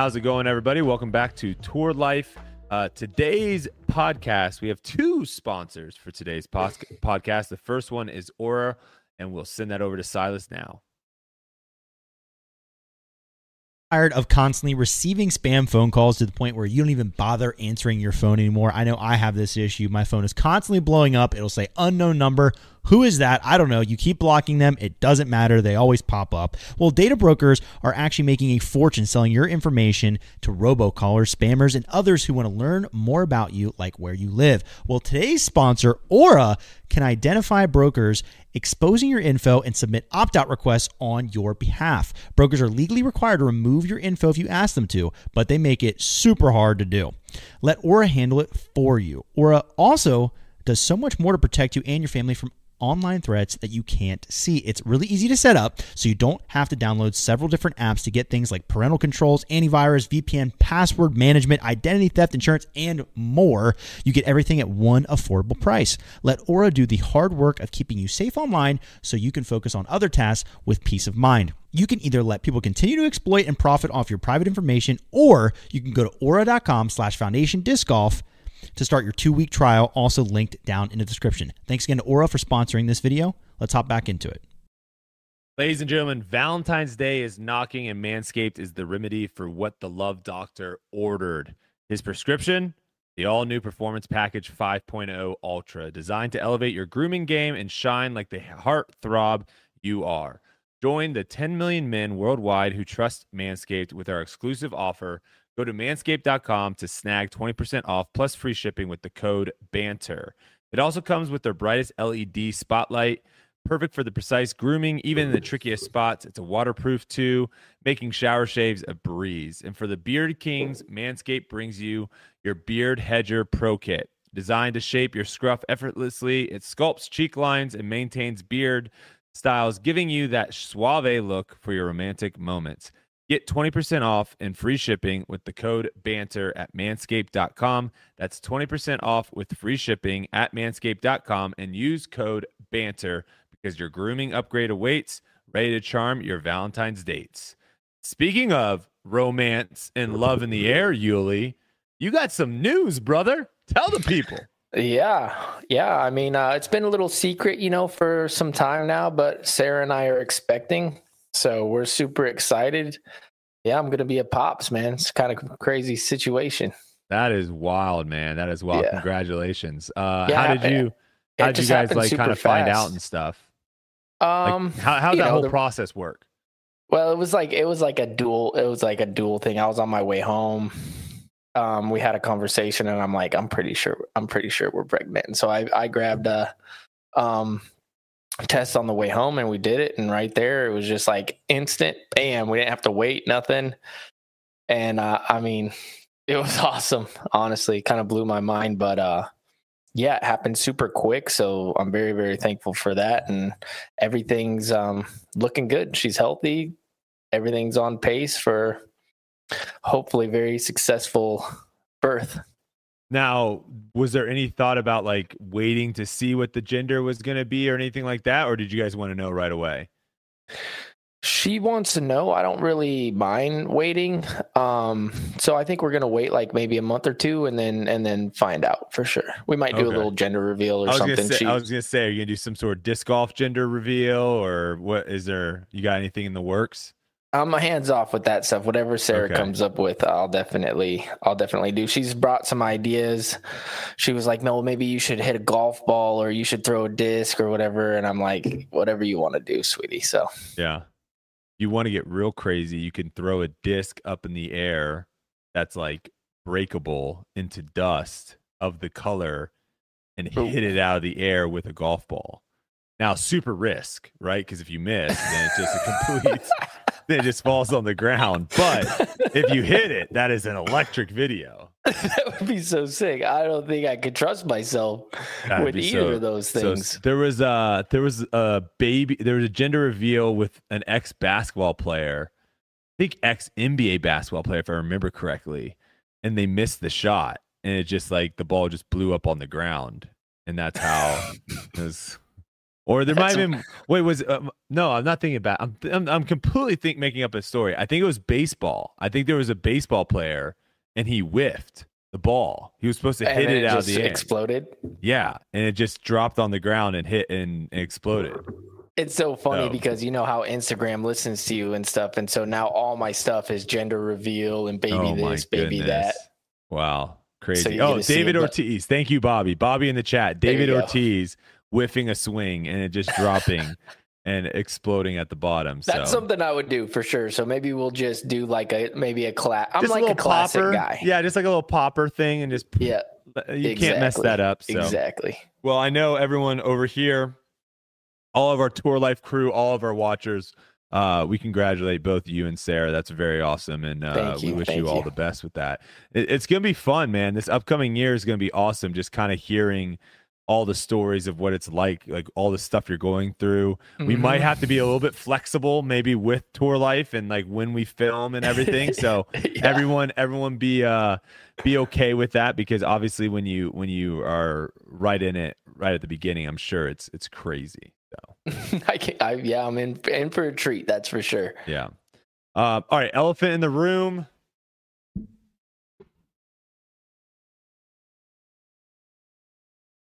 How's it going, everybody? Welcome back to Tour Life. Uh, today's podcast, we have two sponsors for today's pos- podcast. The first one is Aura, and we'll send that over to Silas now. tired of constantly receiving spam phone calls to the point where you don't even bother answering your phone anymore. I know I have this issue. My phone is constantly blowing up. It'll say unknown number. Who is that? I don't know. You keep blocking them. It doesn't matter. They always pop up. Well, data brokers are actually making a fortune selling your information to robocallers, spammers, and others who want to learn more about you, like where you live. Well, today's sponsor, Aura, can identify brokers exposing your info and submit opt out requests on your behalf. Brokers are legally required to remove your info if you ask them to, but they make it super hard to do. Let Aura handle it for you. Aura also does so much more to protect you and your family from online threats that you can't see. It's really easy to set up, so you don't have to download several different apps to get things like parental controls, antivirus, VPN, password management, identity theft insurance, and more. You get everything at one affordable price. Let Aura do the hard work of keeping you safe online so you can focus on other tasks with peace of mind. You can either let people continue to exploit and profit off your private information, or you can go to aura.com slash foundation disc golf to start your two week trial, also linked down in the description. Thanks again to Aura for sponsoring this video. Let's hop back into it. Ladies and gentlemen, Valentine's Day is knocking, and Manscaped is the remedy for what the love doctor ordered. His prescription? The all new Performance Package 5.0 Ultra, designed to elevate your grooming game and shine like the heart throb you are. Join the 10 million men worldwide who trust Manscaped with our exclusive offer. Go to manscaped.com to snag 20% off plus free shipping with the code BANTER. It also comes with their brightest LED spotlight, perfect for the precise grooming, even in the trickiest spots. It's a waterproof too, making shower shaves a breeze. And for the beard kings, Manscaped brings you your Beard Hedger Pro Kit. Designed to shape your scruff effortlessly, it sculpts cheek lines and maintains beard styles, giving you that suave look for your romantic moments. Get 20% off and free shipping with the code BANTER at manscaped.com. That's 20% off with free shipping at manscaped.com and use code BANTER because your grooming upgrade awaits, ready to charm your Valentine's dates. Speaking of romance and love in the air, Uli, you got some news, brother. Tell the people. Yeah, yeah. I mean, uh, it's been a little secret, you know, for some time now, but Sarah and I are expecting. So we're super excited. Yeah, I'm going to be a pops, man. It's kind of crazy situation. That is wild, man. That is wild. Yeah. Congratulations. Uh, Yeah, how did you, how did you guys like kind of find out and stuff? Like, Um, how how'd that know, whole the- process work? Well, it was like it was like a dual. It was like a dual thing. I was on my way home. Um, we had a conversation, and I'm like, I'm pretty sure, I'm pretty sure we're pregnant. And so I, I grabbed a, um, test on the way home, and we did it. And right there, it was just like instant, bam. We didn't have to wait, nothing. And uh, I mean, it was awesome. Honestly, kind of blew my mind. But uh, yeah, it happened super quick. So I'm very, very thankful for that. And everything's um, looking good. She's healthy. Everything's on pace for hopefully very successful birth. Now, was there any thought about like waiting to see what the gender was going to be or anything like that? Or did you guys want to know right away? She wants to know. I don't really mind waiting. Um, so I think we're gonna wait like maybe a month or two and then and then find out for sure. We might do Okay. a little gender reveal or I something. say, She- I was gonna say, are you gonna do some sort of disc golf gender reveal or what is there? You got anything in the works? I'm hands off with that stuff. Whatever Sarah Okay. comes up with, I'll definitely, I'll definitely do. She's brought some ideas. She was like, "No, maybe you should hit a golf ball or you should throw a disc or whatever." And I'm like, "Whatever you want to do, sweetie." So Yeah. You want to get real crazy, you can throw a disc up in the air that's like breakable into dust of the color and Ooh. hit it out of the air with a golf ball. Now, super risk, right? Because if you miss, then it's just a complete, it just falls on the ground. But if you hit it, that is an electric video. that would be so sick. I don't think I could trust myself That'd with either so- of those things. So there was a there was a baby there was a gender reveal with an ex basketball player, I think ex NBA basketball player if I remember correctly, and they missed the shot and it just like the ball just blew up on the ground and that's how it was Or there might have been. Wait, was um, no? I'm not thinking about. I'm I'm, I'm completely think making up a story. I think it was baseball. I think there was a baseball player and he whiffed the ball. He was supposed to And hit then it out of just the air. exploded. Yeah, and it just dropped on the ground and hit and exploded. It's so funny So- because you know how Instagram listens to you and stuff, and so now all my stuff is gender reveal and baby oh this, baby that. Wow, crazy. you oh, get to see David it, Ortiz. Thank you, Bobby. Bobby in the chat. David. Ortiz whiffing a swing and it just dropping and exploding at the bottom. That's so. something I would do for sure. So maybe we'll just do like a maybe a class. I'm Just like little a classic popper. guy. Yeah, just like a little popper thing and just Yeah, you can't mess that up. So exactly. Well, I know everyone over here, all of our tour life crew, all of our watchers. Uh, we congratulate both you and Sarah. That's very awesome, and uh, we wish you all you. the best with that. It, it's gonna be fun, man. This upcoming year is gonna be awesome. Just kind of hearing all the stories of what it's like, like all the stuff you're going through. We Mm-hmm. might have to be a little bit flexible, maybe with tour life and like when we film and everything. So Yeah. everyone everyone be uh be okay with that because obviously when you when you are right in it right at the beginning i'm sure it's it's crazy so I can, I, yeah, I'm in in for a treat. That's for sure. yeah um all right elephant in the room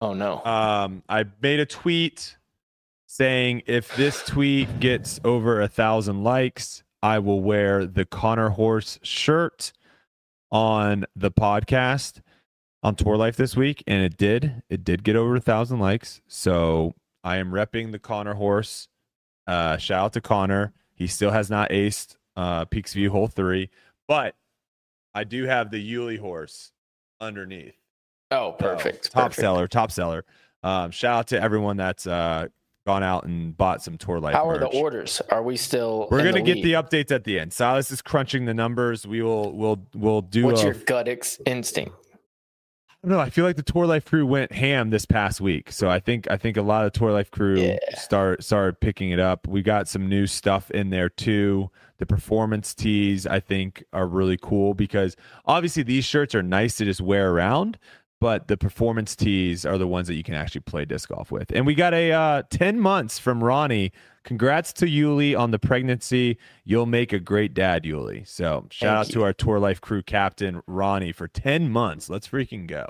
Oh no. um i made a tweet saying if this tweet gets over a thousand likes i will wear the connor horse shirt on the podcast on tour life this week and it did. It did get over a thousand likes. So i am repping the connor horse. Uh shout out to connor. He still has not aced uh peaks view hole three but i do have the Uli horse underneath oh, perfect. top perfect. seller top seller um shout out to everyone that's uh gone out and bought some tour life How are the orders? Are we still? we're gonna the get lead? the updates at the end silas is crunching the numbers we will we'll we'll do What's a your gut ex- instinct? I don't know. I feel like the Tour Life crew went ham this past week, so I think I think a lot of Tour Life crew Yeah. start started picking it up. We got some new stuff in there too. The performance tees I think are really cool because obviously these shirts are nice to just wear around, but the performance tees are the ones that you can actually play disc golf with. And we got a uh, ten months from Ronnie. Congrats to Uli on the pregnancy. You'll make a great dad, Uli. So shout Thank out to our Tour Life crew captain Ronnie for 10 months. Let's freaking go.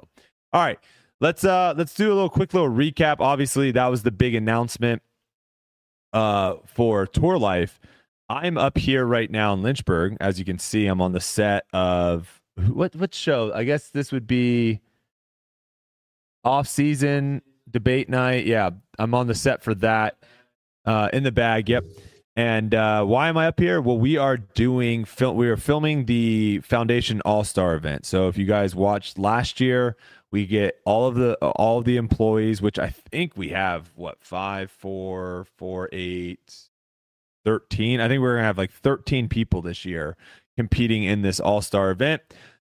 All right. Let's uh let's do a little quick little recap. Obviously, that was the big announcement uh for Tour Life. I'm up here right now in Lynchburg. As you can see, I'm on the set of what what show? I guess this would be off season debate night. Yeah, I'm on the set for that. Uh, in the bag. Yep. And uh, why am I up here? Well, we are doing film. We are filming the Foundation All Star event. So if you guys watched last year, we get all of the all of the employees, which I think we have what five, four, four, eight, 13. I think we're gonna have like 13 people this year competing in this All Star event.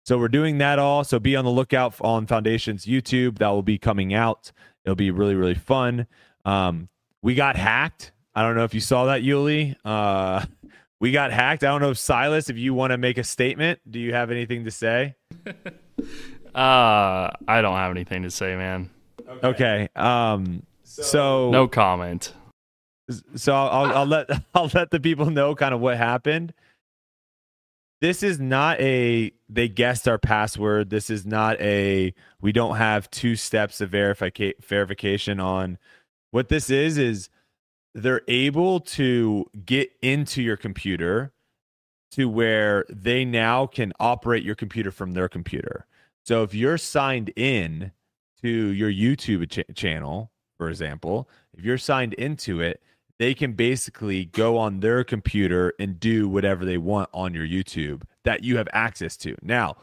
So we're doing that all. So be on the lookout on Foundation's YouTube. That will be coming out. It'll be really really fun. Um, we got hacked. I don't know if you saw that, Uli. Uh, we got hacked. I don't know if Silas, if you want to make a statement, do you have anything to say? Uh, I don't have anything to say, man. Okay. Um, so No comment. so I'll, I'll, I'll let I'll let the people know kind of what happened. This is not a they guessed our password. This is not a we don't have two steps of verifica- verification on. What this is is they're able to get into your computer to where they now can operate your computer from their computer. So if you're signed in to your YouTube ch- channel, for example, if you're signed into it, they can basically go on their computer and do whatever they want on your YouTube that you have access to. Now,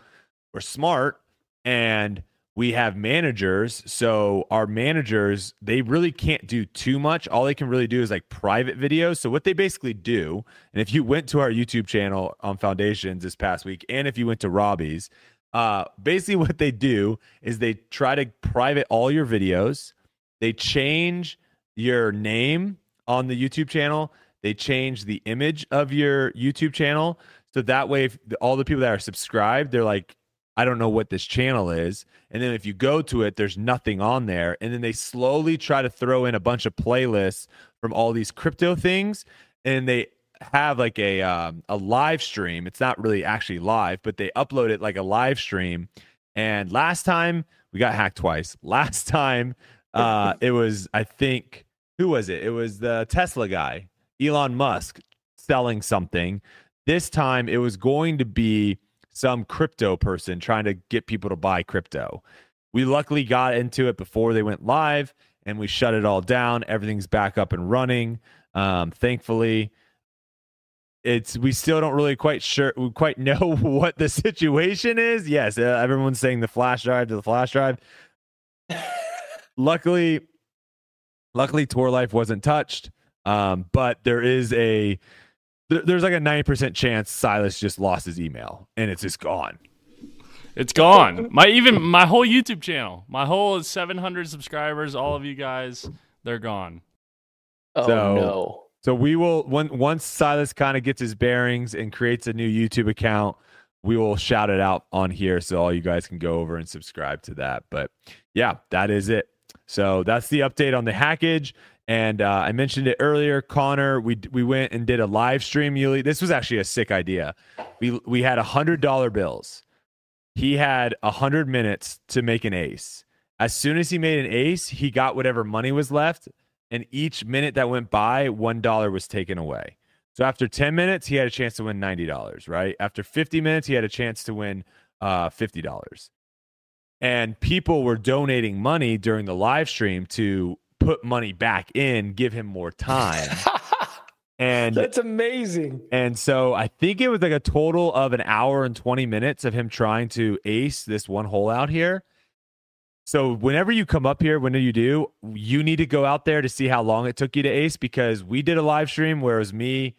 we're smart and we have managers. So our managers, they really can't do too much. All they can really do is like private videos. So what they basically do, and if you went to our YouTube channel on Foundations this past week, and if you went to Robbie's, uh, basically what they do is they try to private all your videos. They change your name on the YouTube channel. They change the image of your YouTube channel. So that way, if all the people that are subscribed, they're like I don't know what this channel is. And then if you go to it, there's nothing on there. And then they slowly try to throw in a bunch of playlists from all these crypto things. And they have like a um, a live stream. It's not really actually live, but they upload it like a live stream. And last time we got hacked twice. Last time uh, it was I think who was it? It was the Tesla guy, Elon Musk, selling something. This time it was going to be some crypto person trying to get people to buy crypto. We luckily got into it before they went live and we shut it all down. Everything's back up and running. Um, thankfully, it's we still don't really quite sure we quite know what the situation is. Yes, uh, everyone's saying the flash drive to the flash drive. luckily, luckily, Tour Life wasn't touched. Um, but there is a there, there's like a 90% chance Silas just lost his email and it's just gone. It's gone. My even my whole YouTube channel, my whole 700 subscribers, all of you guys, they're gone. Oh So- no. So we will when once Silas kind of gets his bearings and creates a new YouTube account, we will shout it out on here so all you guys can go over and subscribe to that. But yeah, that is it. So that's the update on the hackage. And uh, I mentioned it earlier, Connor. We we went and did a live stream. Uli, this was actually a sick idea. We we had hundred dollar bills. He had hundred minutes to make an ace. As soon as he made an ace, he got whatever money was left and each minute that went by, one dollar was taken away. So after 10 minutes, he had a chance to win $90, right? After 50 minutes, he had a chance to win uh, $50. And people were donating money during the live stream to put money back in, give him more time. And That's amazing. and so I think it was like a total of an hour and 20 minutes of him trying to ace this one hole out here. So whenever you come up here, whenever you do, you need to go out there to see how long it took you to ace because we did a live stream where it was me,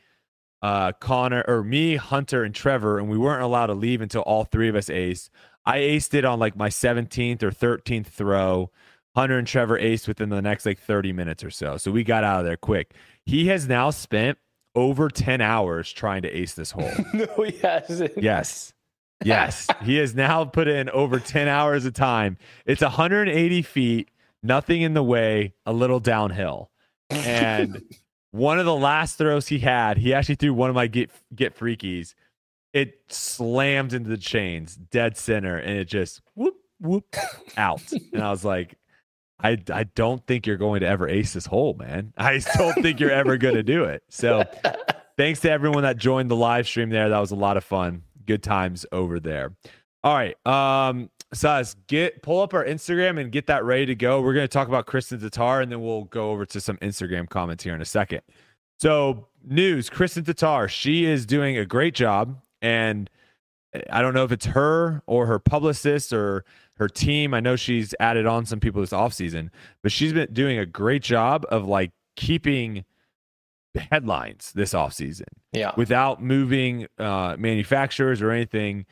uh, Connor, or me, Hunter, and Trevor, and we weren't allowed to leave until all three of us aced. I aced it on like my 17th or 13th throw. Hunter and Trevor aced within the next like 30 minutes or so. So we got out of there quick. He has now spent over 10 hours trying to ace this hole. no, he hasn't. Yes. Yes. he has now put in over 10 hours of time. It's 180 feet, nothing in the way, a little downhill. And one of the last throws he had, he actually threw one of my get get freakies. It slammed into the chains, dead center, and it just whoop whoop out. And I was like, I I don't think you're going to ever ace this hole, man. I don't think you're ever going to do it. So thanks to everyone that joined the live stream there. That was a lot of fun. Good times over there. All right. Um, Saz, get pull up our Instagram and get that ready to go. We're gonna talk about Kristin Tattar and then we'll go over to some Instagram comments here in a second. So, news, Kristin Tattar, she is doing a great job. And I don't know if it's her or her publicist or her team. I know she's added on some people this offseason, but she's been doing a great job of like keeping headlines this offseason Yeah. without moving uh, manufacturers or anything.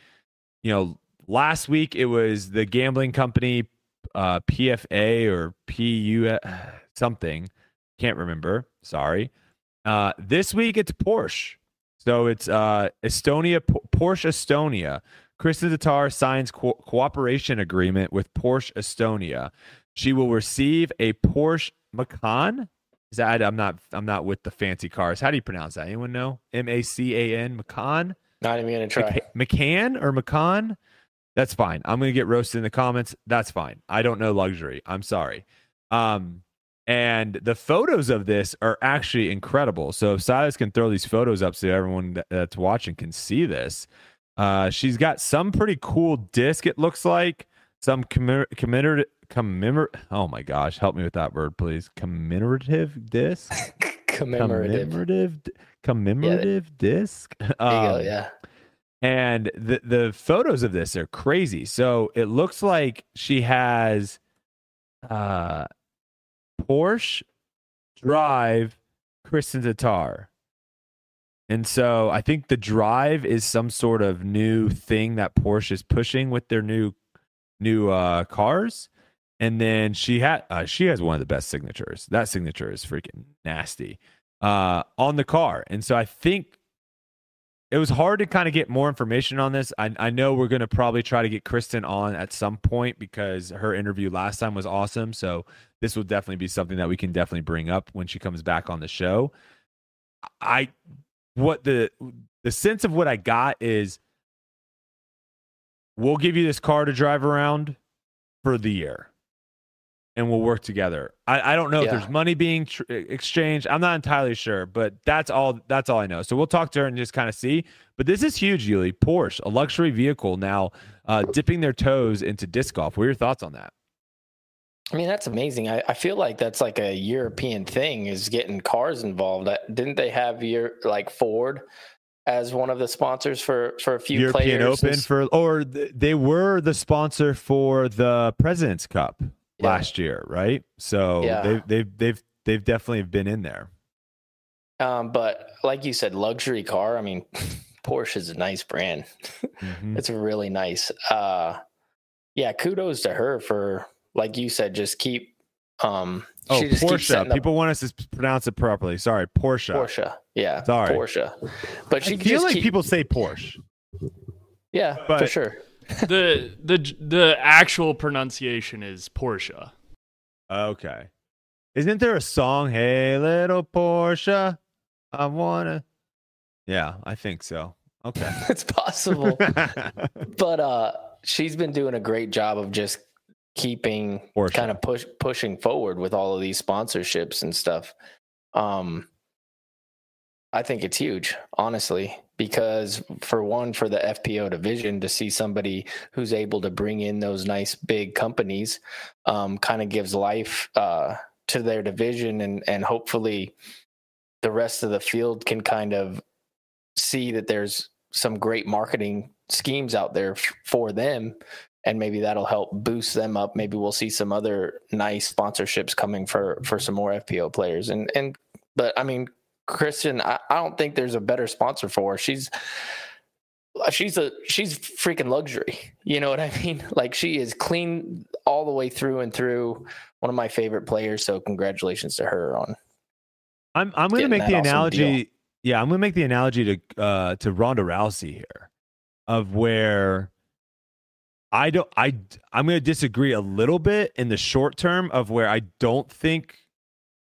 You know, last week it was the gambling company uh, PFA or PU something. Can't remember. Sorry. Uh, this week it's Porsche. So it's uh, Estonia, P- Porsche Estonia. Kristin Tattar signs co- cooperation agreement with Porsche Estonia. She will receive a Porsche Macan. Is that I'm not I'm not with the fancy cars. How do you pronounce that? Anyone know? M A C A N Macan. Not even gonna try. Mac- McCann or Macan? That's fine. I'm gonna get roasted in the comments. That's fine. I don't know luxury. I'm sorry. Um, and the photos of this are actually incredible. So if Silas can throw these photos up so everyone that's watching can see this. Uh, she's got some pretty cool disc. It looks like some commemor- commemorative commemor. Oh my gosh, help me with that word, please. Commemorative disc. Commemorative. Commemorative. Commemorative disc. There you go. Um, Yeah. and the the photos of this are crazy. So it looks like she has uh Porsche Drive Kristin Tattar. And so I think the drive is some sort of new thing that Porsche is pushing with their new new uh cars. And then she had uh, she has one of the best signatures. That signature is freaking nasty uh on the car. And so I think it was hard to kind of get more information on this. I, I know we're going to probably try to get Kristin on at some point because her interview last time was awesome. So this will definitely be something that we can definitely bring up when she comes back on the show. I what the the sense of what I got is we'll give you this car to drive around for the year and we'll work together. I, I don't know Yeah. if there's money being tr- exchanged. I'm not entirely sure, but that's all that's all I know. So we'll talk to her and just kind of see. But this is huge, Uli. Porsche, a luxury vehicle now uh, dipping their toes into disc golf. What are your thoughts on that? I mean, that's amazing. I, I feel like that's like a European thing is getting cars involved. Didn't they have your like Ford as one of the sponsors for for a few European players? Open for or th- they were the sponsor for the President's Cup Yeah. last year, right? So Yeah. they've they've they've they've definitely been in there. Um, but like you said, luxury car. I mean, Porsche is a nice brand. Mhm. It's really nice. Uh, yeah, kudos to her for like you said, just keep. Um, Oh, she just keeps Porsche. up People want us to pronounce it properly. Sorry, Porsche. Porsche. Yeah, Sorry. Porsche. But she I feel like keep, people say Porsche. Yeah, for sure. the the the actual pronunciation is Porsche. Okay. Isn't there a song, Hey Little Porsche? I wanna Yeah, I think so. Okay. it's possible. but uh she's been doing a great job of just keeping Porsche. kind of push pushing forward with all of these sponsorships and stuff um i think it's huge honestly because for one for the fpo division to see somebody who's able to bring in those nice big companies um kind of gives life uh to their division and and hopefully the rest of the field can kind of see that there's some great marketing schemes out there f- for them and maybe that'll help boost them up. Maybe we'll see some other nice sponsorships coming for for some more fpo players. And and but i mean kristin i, I don't think there's a better sponsor for her. She's she's a she's freaking luxury. You know what i mean? Like she is clean all the way through and through. One of my favorite players so congratulations to her on I'm I'm going to make the awesome analogy. Yeah, I'm going to make the analogy to uh to Ronda Rousey here, of where I don't I I'm going to disagree a little bit in the short term of where I don't think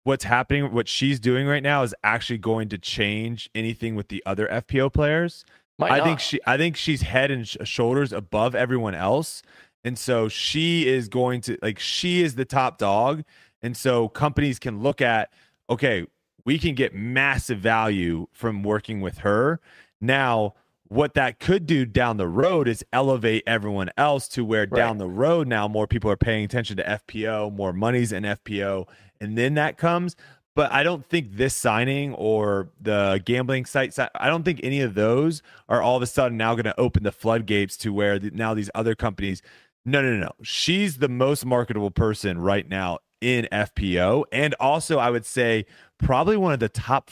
what's happening what she's doing right now is actually going to change anything with the other FPO players. Might I not. think she I think she's head and sh- shoulders above everyone else. And so she is going to like she is the top dog. And so companies can look at okay, we can get massive value from working with her. Now, what that could do down the road is elevate everyone else to where down the road now more people are paying attention to FPO, more money's in FPO, and then that comes. But I don't think this signing or the gambling site, I don't think any of those are all of a sudden now going to open the floodgates to where now these other companies. No, no, no, no. She's the most marketable person right now in FPO. And also, I would say probably one of the top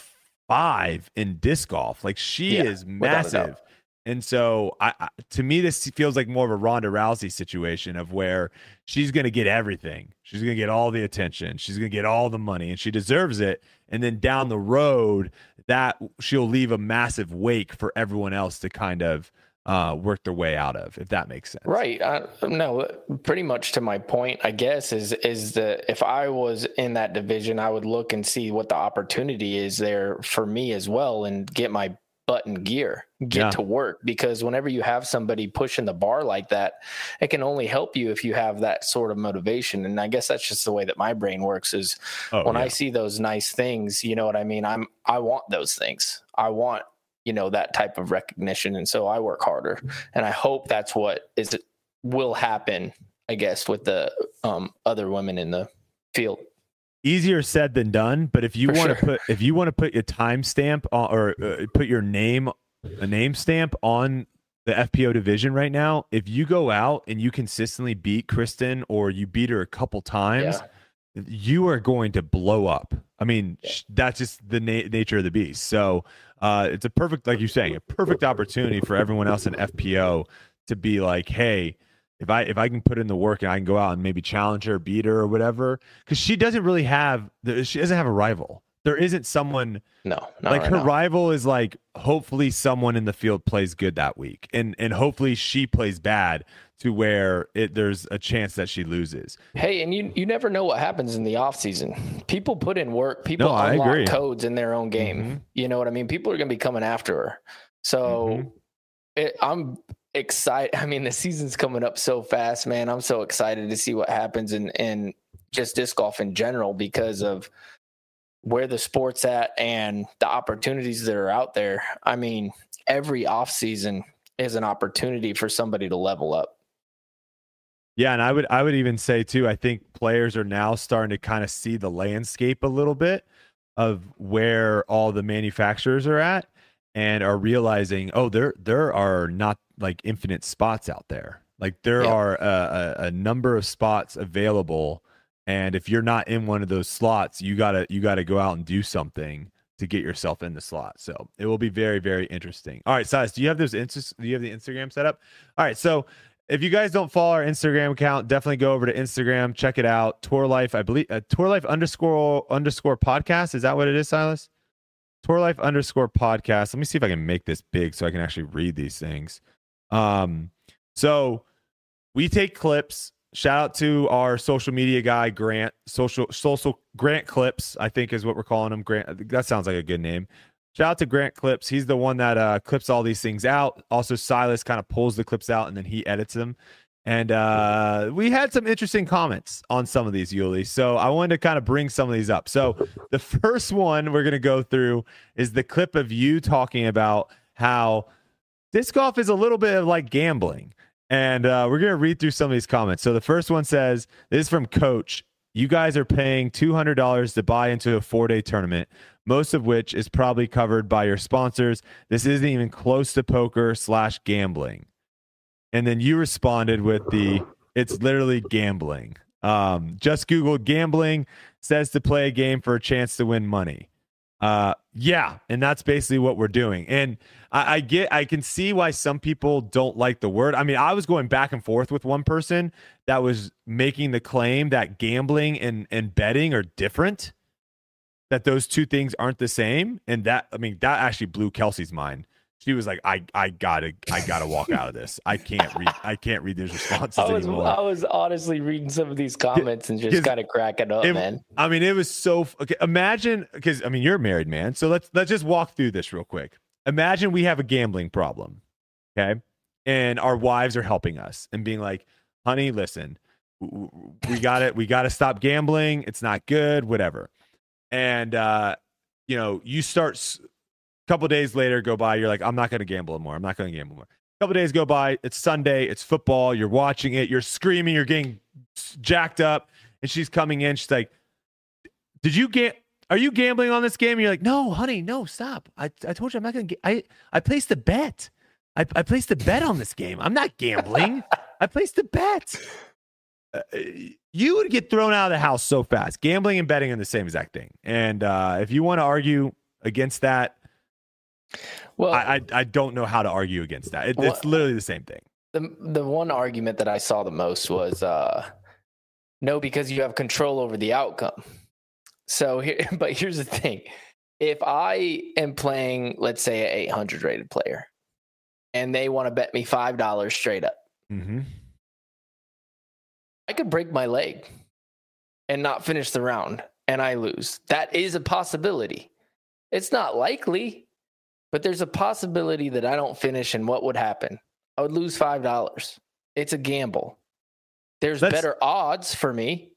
five in disc golf. Like she Yeah, is without a doubt. massive. And so, I, I to me, this feels like more of a Ronda Rousey situation of where she's going to get everything. She's going to get all the attention. She's going to get all the money, and she deserves it. And then down the road, that she'll leave a massive wake for everyone else to kind of uh, work their way out of, if that makes sense. Right. I, no, pretty much to my point, I guess, is is that if I was in that division, I would look and see what the opportunity is there for me as well and get my butt in gear, get Yeah. to work. Because whenever you have somebody pushing the bar like that, it can only help you if you have that sort of motivation. And I guess that's just the way that my brain works is Oh, when yeah. I see those nice things, you know what I mean? I'm I want those things. I want, you know, that type of recognition. And so I work harder. And I hope that's what is will happen, I guess, with the um other women in the field. Easier said than done but if you want to sure. put if you want to put your timestamp on or uh, put your name a name stamp on the FPO division right now if you go out and you consistently beat Kristin or you beat her a couple times you are going to blow up I mean Yeah. that's just the na- nature of the beast so uh, it's a perfect like you're saying a perfect opportunity for everyone else in FPO to be like hey if I if I can put in the work and I can go out and maybe challenge her, beat her, or whatever, because she doesn't really have she doesn't have a rival. there isn't someone No, not like right her now. rival is like hopefully someone in the field plays good that week and and hopefully she plays bad to where it there's a chance that she loses Hey, and you you never know what happens in the off season. People put in work. People No, unlock codes in their own game. Mhm. You know what I mean? People are going to be coming after her. So Mhm. it, I'm excited. I mean, the season's coming up so fast, man. I'm so excited to see what happens in in just disc golf in general because of where the sport's at and the opportunities that are out there. I mean, every off season is an opportunity for somebody to level up. yeah and i would i would even say too i think players are now starting to kind of see the landscape a little bit of where all the manufacturers are at and are realizing oh there there are not like infinite spots out there like there Yeah. are a, a, a number of spots available and if you're not in one of those slots you gotta you gotta go out and do something to get yourself in the slot so it will be very very interesting all right size do you have those inst- do you have the instagram set up all right so if you guys don't follow our Instagram account, definitely go over to Instagram, check it out. Tour Life, I believe, uh, Tour Life underscore underscore podcast. Is that what it is, Silas? Tour Life underscore podcast. Let me see if I can make this big so I can actually read these things. Um, so we take clips. Shout out to our social media guy, Grant. Social social Grant Clips, I think is what we're calling him. Grant. That sounds like a good name. Shout out to Grant Clips. He's the one that uh, clips all these things out. Also, Silas kind of pulls the clips out and then he edits them. And uh, we had some interesting comments on some of these, Uli. So I wanted to kind of bring some of these up. So the first one we're going to go through is the clip of you talking about how disc golf is a little bit of like gambling. And uh, we're going to read through some of these comments. So the first one says, This is from Coach. You guys are paying $200 to buy into a four day tournament, most of which is probably covered by your sponsors. This isn't even close to poker slash gambling. And then you responded with the, It's literally gambling. Um, just Googled gambling, says to play a game for a chance to win money. Uh, yeah, and that's basically what we're doing. And I, I get, I can see why some people don't like the word. I mean, I was going back and forth with one person that was making the claim that gambling and and betting are different, that those two things aren't the same. And that, I mean, that actually blew Kelsey's mind. She was like, "I, I gotta, I gotta walk out of this. I can't read, I can't read these responses I was anymore." I was honestly reading some of these comments and just kind of cracking up, it- man. I mean, it was so okay. Imagine because I mean you're a married man, so let's let's just walk through this real quick. Imagine we have a gambling problem, okay, and our wives are helping us and being like, "Honey, listen, we got it. We got to stop gambling. It's not good. Whatever." And uh, you know, you start. Couple days later, go by. You're like, "I'm not going to gamble anymore. I'm not going to gamble more." A couple days go by. It's Sunday. It's football. You're watching it. You're screaming. You're getting jacked up and she's coming in. She's like, "Did you get? Are you gambling on this game?" And you're like, "No, honey, no, stop. I, I told you I'm not gonna. I I placed a bet. I I placed a bet on this game. I'm not gambling. I placed a bet." Uh, you would get thrown out of the house so fast. Gambling and betting are the same exact thing. And uh, if you want to argue against that, Well, I, I I don't know how to argue against that. It, Well, it's literally the same thing. the the one argument that I saw the most was uh no because you have control over the outcome. So here but here's the thing. If I am playing let's say an 800 rated player and they want to bet me $5 straight up, Mm-hmm. I could break my leg and not finish the round and I lose. That is a possibility. It's not likely, but there's a possibility that I don't finish and what would happen? I would lose $5. It's a gamble. There's Let's- better odds for me.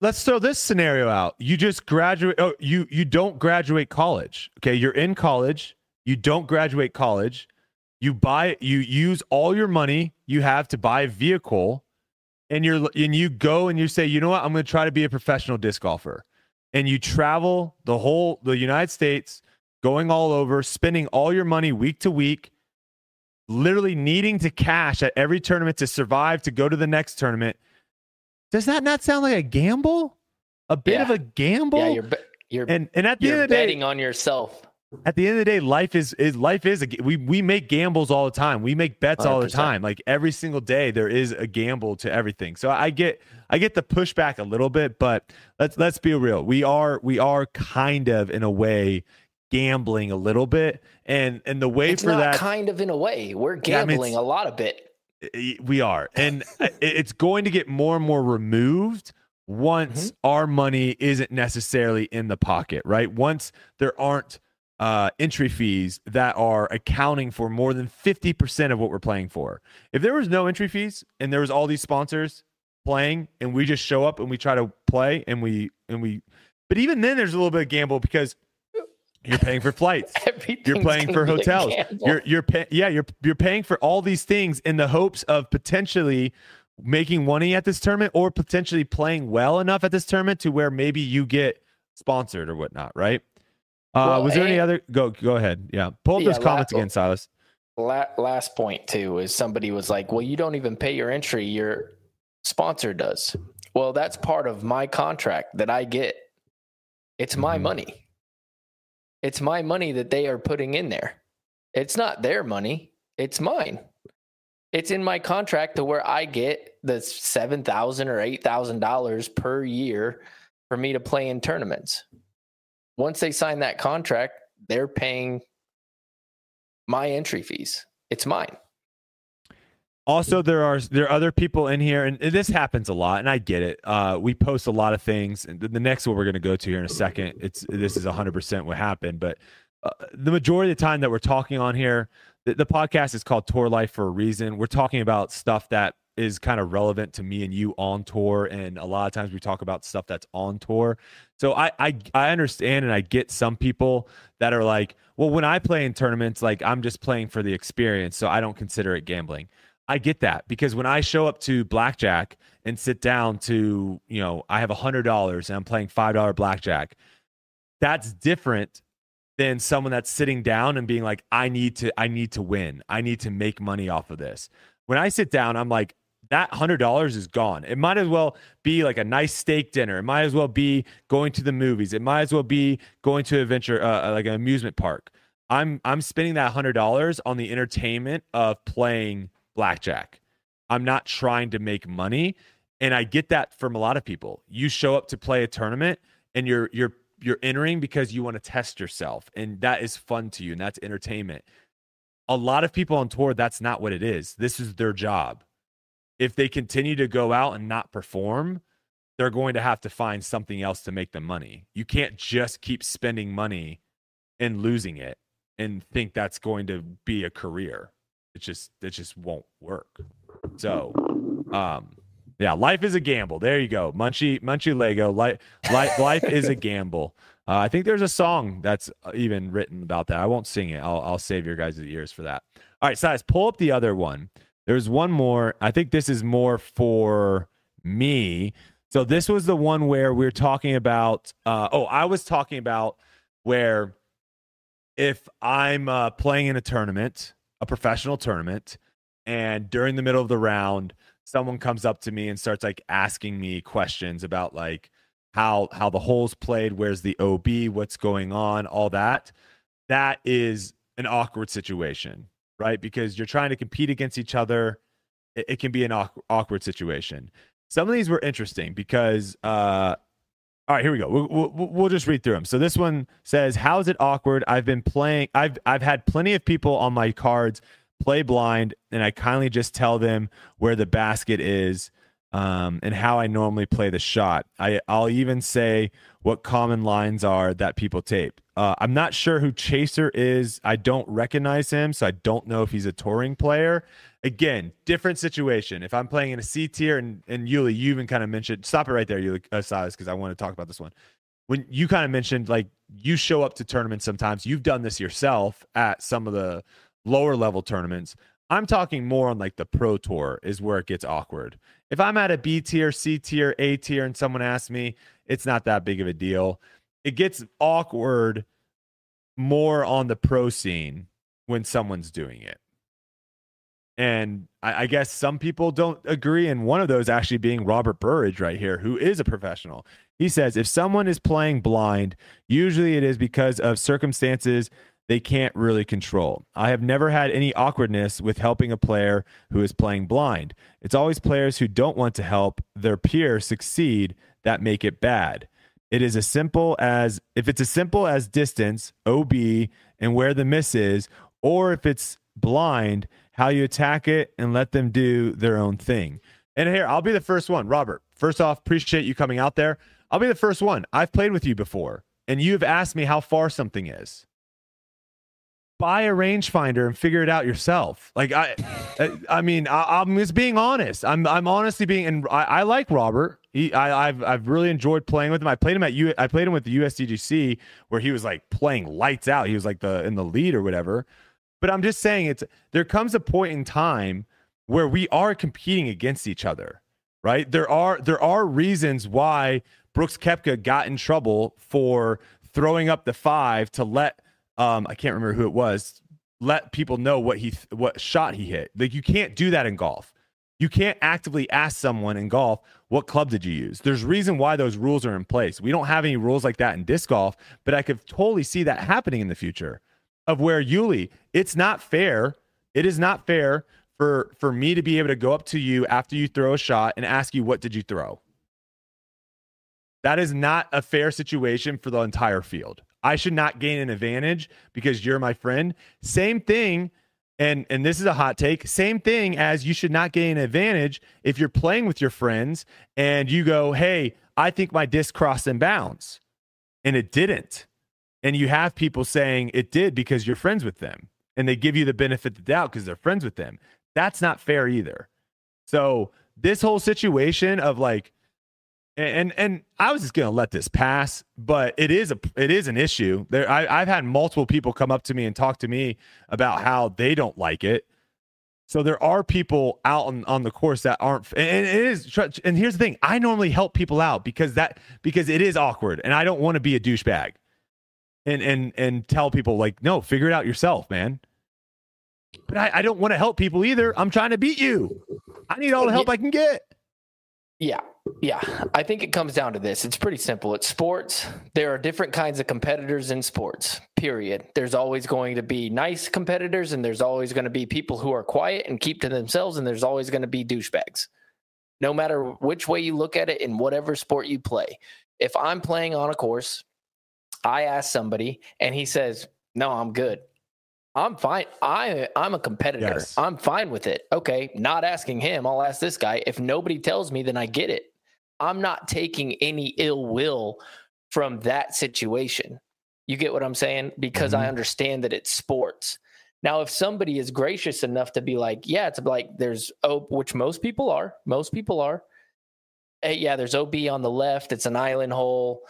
let's throw this scenario out. You just graduate. Oh, you you don't graduate college. Okay, you're in college. You don't graduate college. You buy. You use all your money you have to buy a vehicle, and you're and you go and you say, you know what? I'm going to try to be a professional disc golfer, and you travel the whole the United States, going all over, spending all your money week to week. Literally needing to cash at every tournament to survive to go to the next tournament does that not sound like a gamble? A bit Yeah. of a gamble? Yeah, you're be- you're and and at the end of the day, betting on yourself. at the end of the day, life is is life is a, we we make gambles all the time. We make bets all the time. Like every single day, there is a gamble to everything. So I get I get the pushback a little bit, but let's let's be real. We are we are kind of in a way gambling a little bit, and and the way It's for that kind of in a way. We're Yeah, I mean, gambling a lot of bit. We are. And it's going to get more and more removed once our money isn't necessarily in the pocket right? Once there aren't uh, entry fees that are accounting for more than 50% of what we're playing for. If there was no entry fees and there was all these sponsors playing and we just show up and we try to play and we and we but even then there's a little bit of gamble because you're paying for flights you're paying for hotels. You're you're pay- yeah, you're you're paying for all these things in the hopes of potentially making money at this tournament or potentially playing well enough at this tournament to where maybe you get sponsored or whatnot, right? Uh, Well, was there any other? Go go ahead. Yeah, pull up Yeah, those comments la- again, Silas. Last point too is somebody was like, "Well, you don't even pay your entry; your sponsor does." Well, that's part of my contract that I get. It's my Mhm. money. It's my money that they are putting in there. It's not their money; it's mine. It's in my contract to where I get the seven thousand or eight thousand dollars per year for me to play in tournaments. Once they sign that contract, they're paying my entry fees. It's mine. Also, there are there are other people in here, and this happens a lot, and I get it. Uh, we post a lot of things, and the next one we're going to go to here in a second. It's this is 100 percent what happened, but uh, the majority of the time that we're talking on here, the, the podcast is called Tour Life for a reason. We're talking about stuff that is kind of relevant to me and you on tour, and a lot of times we talk about stuff that's on tour. So I I, I understand and I get some people that are like, well, when I play in tournaments, like I'm just playing for the experience, so I don't consider it gambling. I get that because when I show up to blackjack and sit down to, you know, I have a hundred dollars and I'm playing five dollar blackjack, that's different than someone that's sitting down and being like, I need to, I need to win. I need to make money off of this. When I sit down, I'm like, that hundred dollars is gone. It might as well be like a nice steak dinner. It might as well be going to the movies. It might as well be going to adventure, uh, like an amusement park. I'm I'm spending that hundred dollars on the entertainment of playing blackjack. I'm not trying to make money, and I get that from a lot of people. You show up to play a tournament, and you're you're you're entering because you want to test yourself, and that is fun to you, and that's entertainment. A lot of people on tour, that's not what it is. This is their job. If they continue to go out and not perform, they're going to have to find something else to make them money. You can't just keep spending money and losing it and think that's going to be a career. It just it just won't work. So, um, yeah, life is a gamble. There you go, Munchie Munchie Lego. Life life life is a gamble. Uh, I think there's a song that's even written about that. I won't sing it. I'll I'll save your guys' ears for that. All right, size. pull up the other one. There's one more. I think this is more for me. So this was the one where we are talking about. Uh, oh, I was talking about where if I'm uh, playing in a tournament, a professional tournament, and during the middle of the round, someone comes up to me and starts like asking me questions about like how how the holes played, where's the OB, what's going on, all that. That is an awkward situation, right? Because you're trying to compete against each other. It, it can be an awk- awkward situation. Some of these were interesting because uh, all right, here we go. We'll, we'll, just read through them. So this one says, "How is it awkward? I've been playing. I've I've had plenty of people on my cards play blind, and I kindly just tell them where the basket is, um, and how I normally play the shot. I I'll even say what common lines are that people tape. Uh, I'm not sure who Chaser is. I don't recognize him, so I don't know if he's a touring player. Again, different situation. If I'm playing in a C tier, and and Uli, you even kind of mentioned. Stop it right there, Uli, uh, because I want to talk about this one. When you kind of mentioned like you show up to tournaments sometimes, you've done this yourself at some of the lower level tournaments. I'm talking more on like the pro tour is where it gets awkward. If I'm at a B tier, C tier, A tier, and someone asks me, it's not that big of a deal. It gets awkward more on the pro scene when someone's doing it. And I, I guess some people don't agree. And one of those actually being Robert Burridge right here, who is a professional. He says if someone is playing blind, usually it is because of circumstances they can't really control. I have never had any awkwardness with helping a player who is playing blind. It's always players who don't want to help their peer succeed that make it bad. It is as simple as if it's as simple as distance, OB, and where the miss is, or if it's blind, how you attack it and let them do their own thing. And here, I'll be the first one. Robert, first off, appreciate you coming out there. I'll be the first one. I've played with you before, and you've asked me how far something is buy a rangefinder and figure it out yourself. Like I, I mean, I, am just being honest. I'm, I'm honestly being, and I, I like Robert. He, I, have I've really enjoyed playing with him. I played him at U, I played him with the USDGC where he was like playing lights out. He was like the in the lead or whatever. But I'm just saying, it's there comes a point in time where we are competing against each other, right? There are there are reasons why Brooks Koepka got in trouble for throwing up the five to let um, I can't remember who it was, let people know what he what shot he hit. Like you can't do that in golf. You can't actively ask someone in golf, what club did you use? There's reason why those rules are in place. We don't have any rules like that in disc golf, but I could totally see that happening in the future. Of where Uli, it's not fair. It is not fair for for me to be able to go up to you after you throw a shot and ask you what did you throw. That is not a fair situation for the entire field. I should not gain an advantage because you're my friend. Same thing, and and this is a hot take. Same thing as you should not gain an advantage if you're playing with your friends and you go, "Hey, I think my disc crossed in bounds," and it didn't, and you have people saying it did because you're friends with them, and they give you the benefit of the doubt because they're friends with them. That's not fair either. So this whole situation of like and and I was just gonna let this pass, but it is a it is an issue. There, I, I've had multiple people come up to me and talk to me about how they don't like it. So there are people out on, on the course that aren't, and it is. And here's the thing: I normally help people out because that because it is awkward, and I don't want to be a douchebag, and and and tell people like, no, figure it out yourself, man. But I, I don't want to help people either. I'm trying to beat you. I need all the help I can get. Yeah. Yeah. I think it comes down to this. It's pretty simple. It's sports. There are different kinds of competitors in sports, period. There's always going to be nice competitors, and there's always going to be people who are quiet and keep to themselves, and there's always going to be douchebags. No matter which way you look at it in whatever sport you play. If I'm playing on a course, I ask somebody and he says, No, I'm good. I'm fine. I I'm a competitor. Yes. I'm fine with it. Okay, not asking him. I'll ask this guy. If nobody tells me, then I get it. I'm not taking any ill will from that situation. You get what I'm saying? Because mm-hmm. I understand that it's sports. Now, if somebody is gracious enough to be like, yeah, it's like there's oh, which most people are, most people are. Hey, yeah, there's OB on the left. It's an island hole.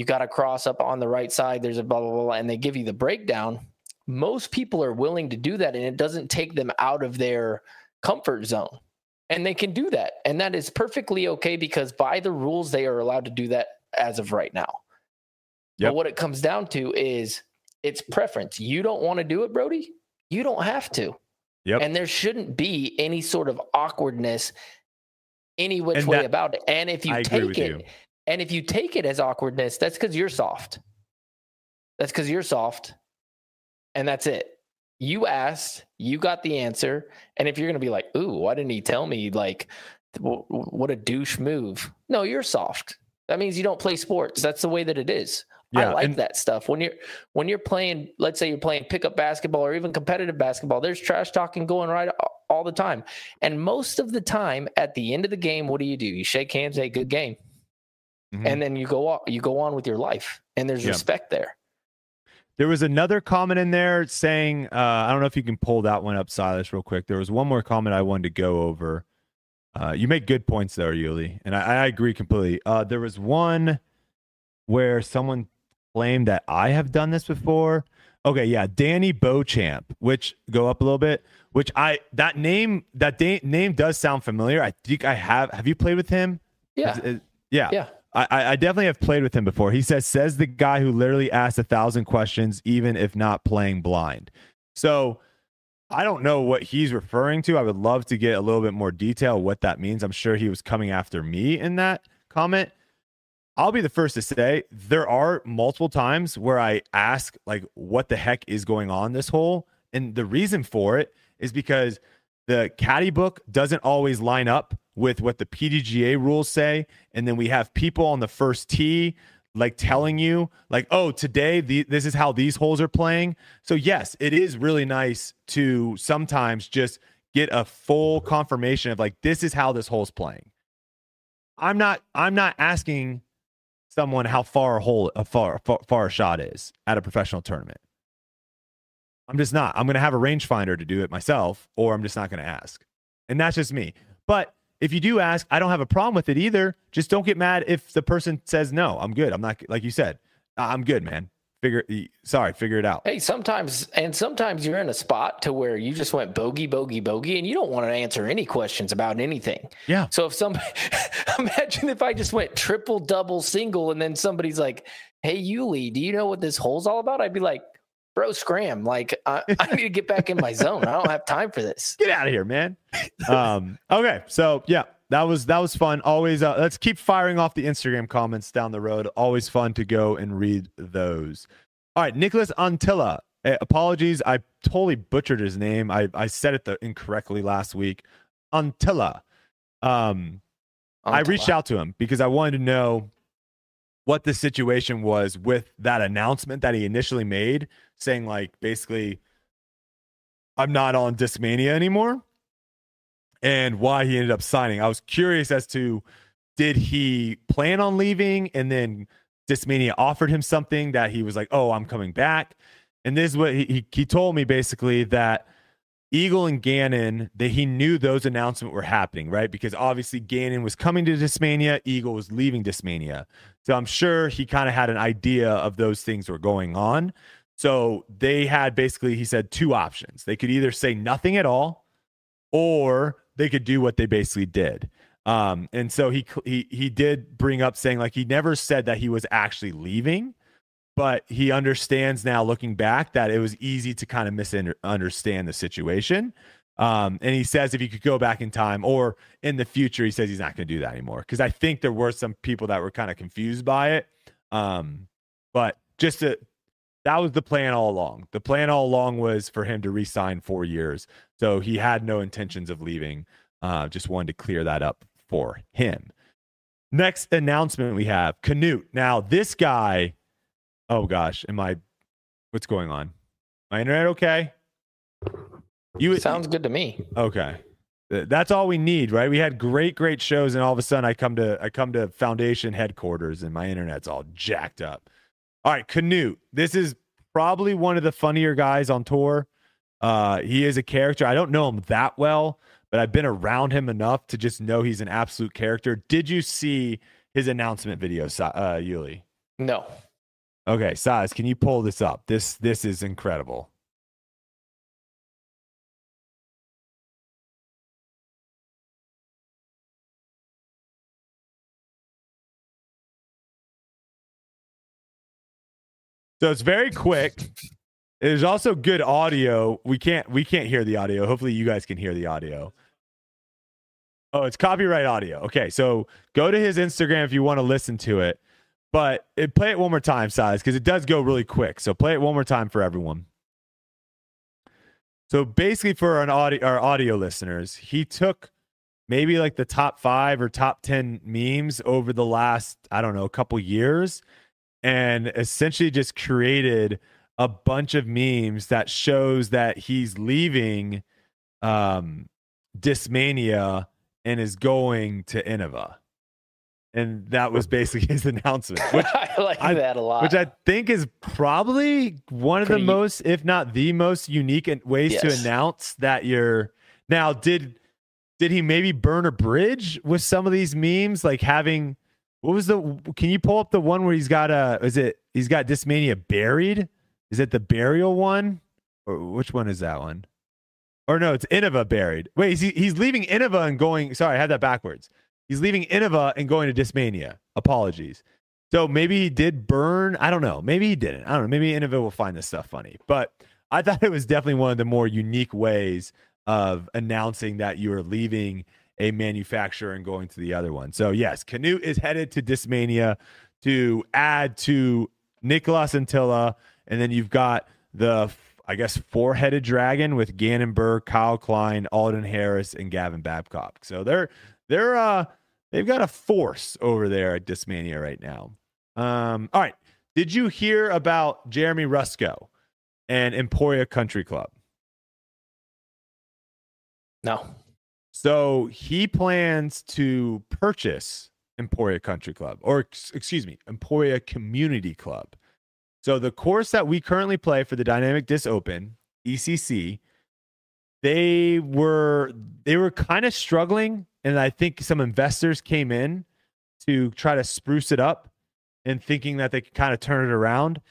You got to cross up on the right side. There's a blah blah blah, and they give you the breakdown most people are willing to do that and it doesn't take them out of their comfort zone. And they can do that. And that is perfectly okay because by the rules, they are allowed to do that as of right now. Yep. But what it comes down to is it's preference. You don't want to do it, Brodie. You don't have to. Yep. And there shouldn't be any sort of awkwardness any which way about it. And if you I take it, you. And if you take it as awkwardness, that's because you're soft. That's because you're soft and that's it. You asked, you got the answer, and if you're going to be like, "Ooh, why didn't he tell me?" Like, what a douche move. No, you're soft. That means you don't play sports. That's the way that it is. Yeah, I like and- that stuff. When you're when you're playing, let's say you're playing pickup basketball or even competitive basketball, there's trash talking going right all the time. And most of the time, at the end of the game, what do you do? You shake hands, hey, good game, mm-hmm. and then you go on, you go on with your life, and there's yeah. respect there. There was another comment in there saying, uh, I don't know if you can pull that one up, Silas, real quick. There was one more comment I wanted to go over. Uh, you make good points there, Uli, and I, I agree completely. Uh, there was one where someone claimed that I have done this before. Okay, yeah, Danny Beauchamp, which go up a little bit. Which I that name that da- name does sound familiar. I think I have. Have you played with him? Yeah, it, yeah, yeah. I, I definitely have played with him before. He says, says the guy who literally asks a thousand questions, even if not playing blind. So I don't know what he's referring to. I would love to get a little bit more detail what that means. I'm sure he was coming after me in that comment. I'll be the first to say there are multiple times where I ask like what the heck is going on this hole and the reason for it is because the caddy book doesn't always line up with what the PDGA rules say. And then we have people on the first tee like telling you like oh today the, this is how these holes are playing. So yes it is really nice to sometimes just get a full confirmation of like this is how this hole's playing. I'm not i'm not asking someone how far a hole a far, far far a shot is at a professional tournament i'm just not i'm going to have a rangefinder to do it myself or i'm just not going to ask and that's just me but if you do ask, I don't have a problem with it either. Just don't get mad if the person says no. I'm good. I'm not like you said. I'm good, man. Figure sorry, figure it out. Hey, sometimes and sometimes you're in a spot to where you just went bogey, bogey, bogey, and you don't want to answer any questions about anything. Yeah. So if somebody imagine if I just went triple, double, single, and then somebody's like, Hey Uli, do you know what this hole's all about? I'd be like, bro, scram. Like, I, I, need to get back in my zone. I don't have time for this. Get out of here, man. Um, okay. So, yeah, that was that was fun. Always, uh, let's keep firing off the Instagram comments down the road. Always fun to go and read those. All right, Nicholas Anttila. Uh, apologies, I totally butchered his name. I, I said it the, incorrectly last week. Anttila. Um, Anttila. I reached out to him because I wanted to know what the situation was with that announcement that he initially made, saying like basically, I'm not on Discmania anymore, and why he ended up signing. I was curious as to did he plan on leaving and then Discmania offered him something that he was like, oh, I'm coming back. And this is what he, he, told me basically that Eagle and Gannon, that he knew those announcements were happening, right? Because obviously Gannon was coming to Discmania, Eagle was leaving Discmania. So I'm sure he kind of had an idea of those things were going on. So they had basically, he said, two options. They could either say nothing at all, or they could do what they basically did. Um, and so he he he did bring up saying like he never said that he was actually leaving but he understands now looking back that it was easy to kind of misunderstand the situation. Um, and he says if he could go back in time or in the future, he says he's not going to do that anymore. Because I think there were some people that were kind of confused by it. Um, but just to, that was the plan all along. The plan all along was for him to resign four years. So he had no intentions of leaving. Uh, just wanted to clear that up for him. Next announcement we have Canute. Now, this guy Oh gosh, am I? What's going on? My internet okay? You sounds good to me. Okay, that's all we need, right? We had great, great shows, and all of a sudden, I come to I come to Foundation headquarters, and my internet's all jacked up. All right, Canute. This is probably one of the funnier guys on tour. Uh, he is a character. I don't know him that well, but I've been around him enough to just know he's an absolute character. Did you see his announcement video, uh, Uli? No. Okay, Size, can you pull this up? This this is incredible. So it's very quick. There's also good audio. We can't we can't hear the audio. Hopefully you guys can hear the audio. Oh, it's copyright audio. Okay, so go to his Instagram if you want to listen to it. But it, play it one more time, size, because it does go really quick. So play it one more time for everyone. So basically, for an audio our audio listeners, he took maybe like the top five or top ten memes over the last I don't know a couple years, and essentially just created a bunch of memes that shows that he's leaving um, Discmania and is going to Innova and that was basically his announcement. Which I like I, that a lot. Which I think is probably one of Pretty, the most, if not the most, unique ways yes. to announce that you're. Now, did did he maybe burn a bridge with some of these memes? Like having what was the? Can you pull up the one where he's got a? Is it he's got Discmania buried? Is it the burial one? Or which one is that one? Or no, it's Innova buried. Wait, he, he's leaving Innova and going. Sorry, I had that backwards. He's leaving Innova and going to Discmania. Apologies. So maybe he did burn. I don't know. Maybe he didn't. I don't know. Maybe Innova will find this stuff funny. But I thought it was definitely one of the more unique ways of announcing that you are leaving a manufacturer and going to the other one. So yes, Canute is headed to Discmania to add to Nicholas Anttila, and then you've got the I guess four-headed dragon with Gannon Buhr, Kyle Klein, Alden Harris, and Gavin Babcock. So they're they're uh they've got a force over there at Discmania right now. Um, all right. Did you hear about Jeremy Rusco and Emporia Country Club? No. So he plans to purchase Emporia Country Club, or excuse me, Emporia Community Club. So the course that we currently play for the Dynamic Disc Open ECC, they were they were kind of struggling, and I think some investors came in to try to spruce it up, and thinking that they could kind of turn it around.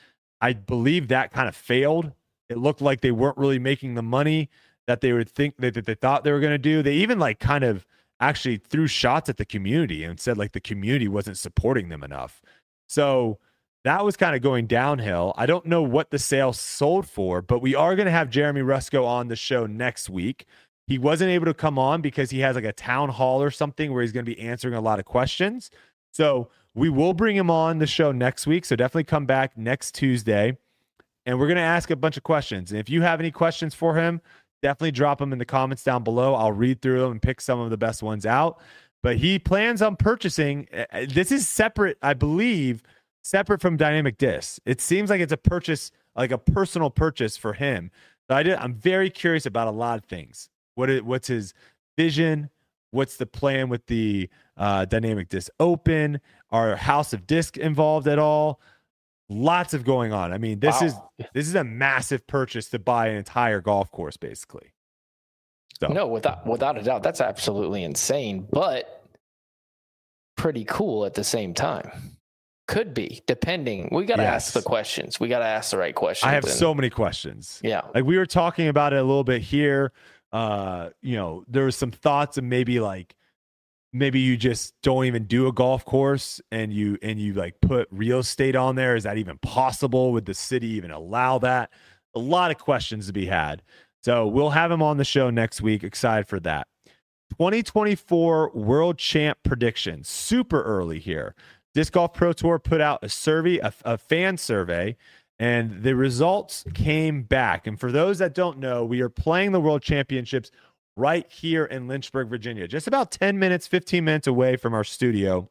I believe that kind of failed. It looked like they weren't really making the money that they would think that, that they thought they were going to do. They even like kind of actually threw shots at the community and said like the community wasn't supporting them enough. So that was kind of going downhill. I don't know what the sale sold for, but we are going to have Jeremy Rusco on the show next week. He wasn't able to come on because he has like a town hall or something where he's going to be answering a lot of questions. So we will bring him on the show next week. So definitely come back next Tuesday and we're going to ask a bunch of questions. And if you have any questions for him, definitely drop them in the comments down below. I'll read through them and pick some of the best ones out. But he plans on purchasing. Uh, uh, this is separate, I believe, separate from Dynamic Disc. It seems like it's a purchase, like a personal purchase for him. So I did. I'm very curious about a lot of things. What is, what's his vision? What's the plan with the uh, Dynamic Disc Open? Are House of Disc involved at all? Lots of going on. I mean, this wow. is this is a massive purchase to buy an entire golf course, basically. So. No, without without a doubt, that's absolutely insane, but pretty cool at the same time. Could be, depending. We got to yes. ask the questions. We got to ask the right questions. I have and, so many questions. Yeah, like we were talking about it a little bit here. Uh, you know, there was some thoughts of maybe like maybe you just don't even do a golf course and you and you like put real estate on there? Is that even possible? Would the city even allow that? A lot of questions to be had. So we'll have him on the show next week. Excited for that. 2024 world champ predictions super early here. Disc golf pro tour put out a survey a, a fan survey and the results came back. And for those that don't know we are playing the world championships right here in Lynchburg, Virginia, just about 10 minutes, 15 minutes away from our studio.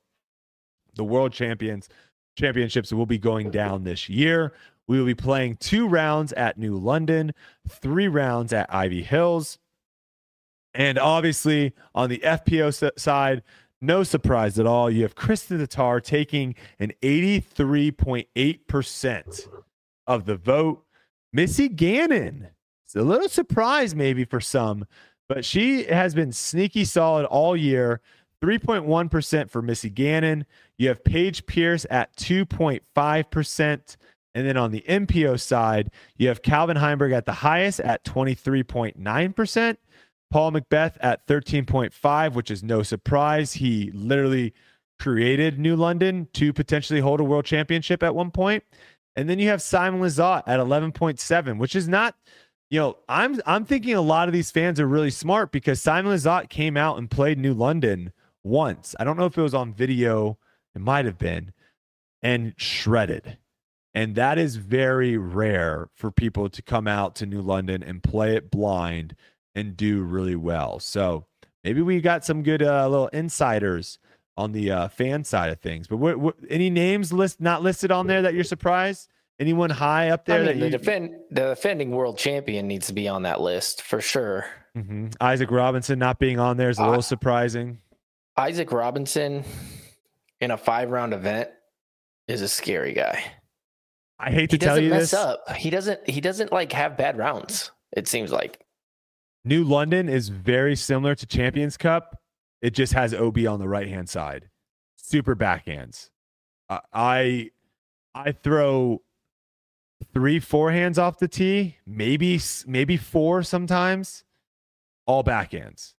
The World Champions Championships will be going down this year. We will be playing two rounds at New London, three rounds at Ivy Hills. And obviously, on the FPO side, no surprise at all. You have Kristin Tattar taking an 83.8% of the vote. Missy Gannon. It's a little surprise, maybe, for some, but she has been sneaky solid all year. 3.1% for Missy Gannon. You have Paige Pierce at 2.5%. And then on the MPO side, you have Calvin Heimburg at the highest at 23.9%. Paul McBeth at 13.5, which is no surprise. He literally created New London to potentially hold a world championship at one point. And then you have Simon Lizotte at 11.7, which is not you know, I'm I'm thinking a lot of these fans are really smart because Simon Lizotte came out and played New London once. I don't know if it was on video, it might have been, and shredded. And that is very rare for people to come out to New London and play it blind and do really well. So maybe we got some good uh, little insiders on the uh, fan side of things. But what, what, any names list not listed on there that you're surprised? Anyone high up there? I mean, the, you... defend, the defending world champion needs to be on that list for sure. Mm-hmm. Isaac Robinson not being on there is a little uh, surprising. Isaac Robinson in a five round event is a scary guy. I hate to he tell you mess this. Up. He doesn't. He doesn't like have bad rounds. It seems like New London is very similar to Champions Cup. It just has OB on the right hand side. Super backhands. Uh, I I throw three forehands off the tee, maybe maybe four sometimes, all backhands.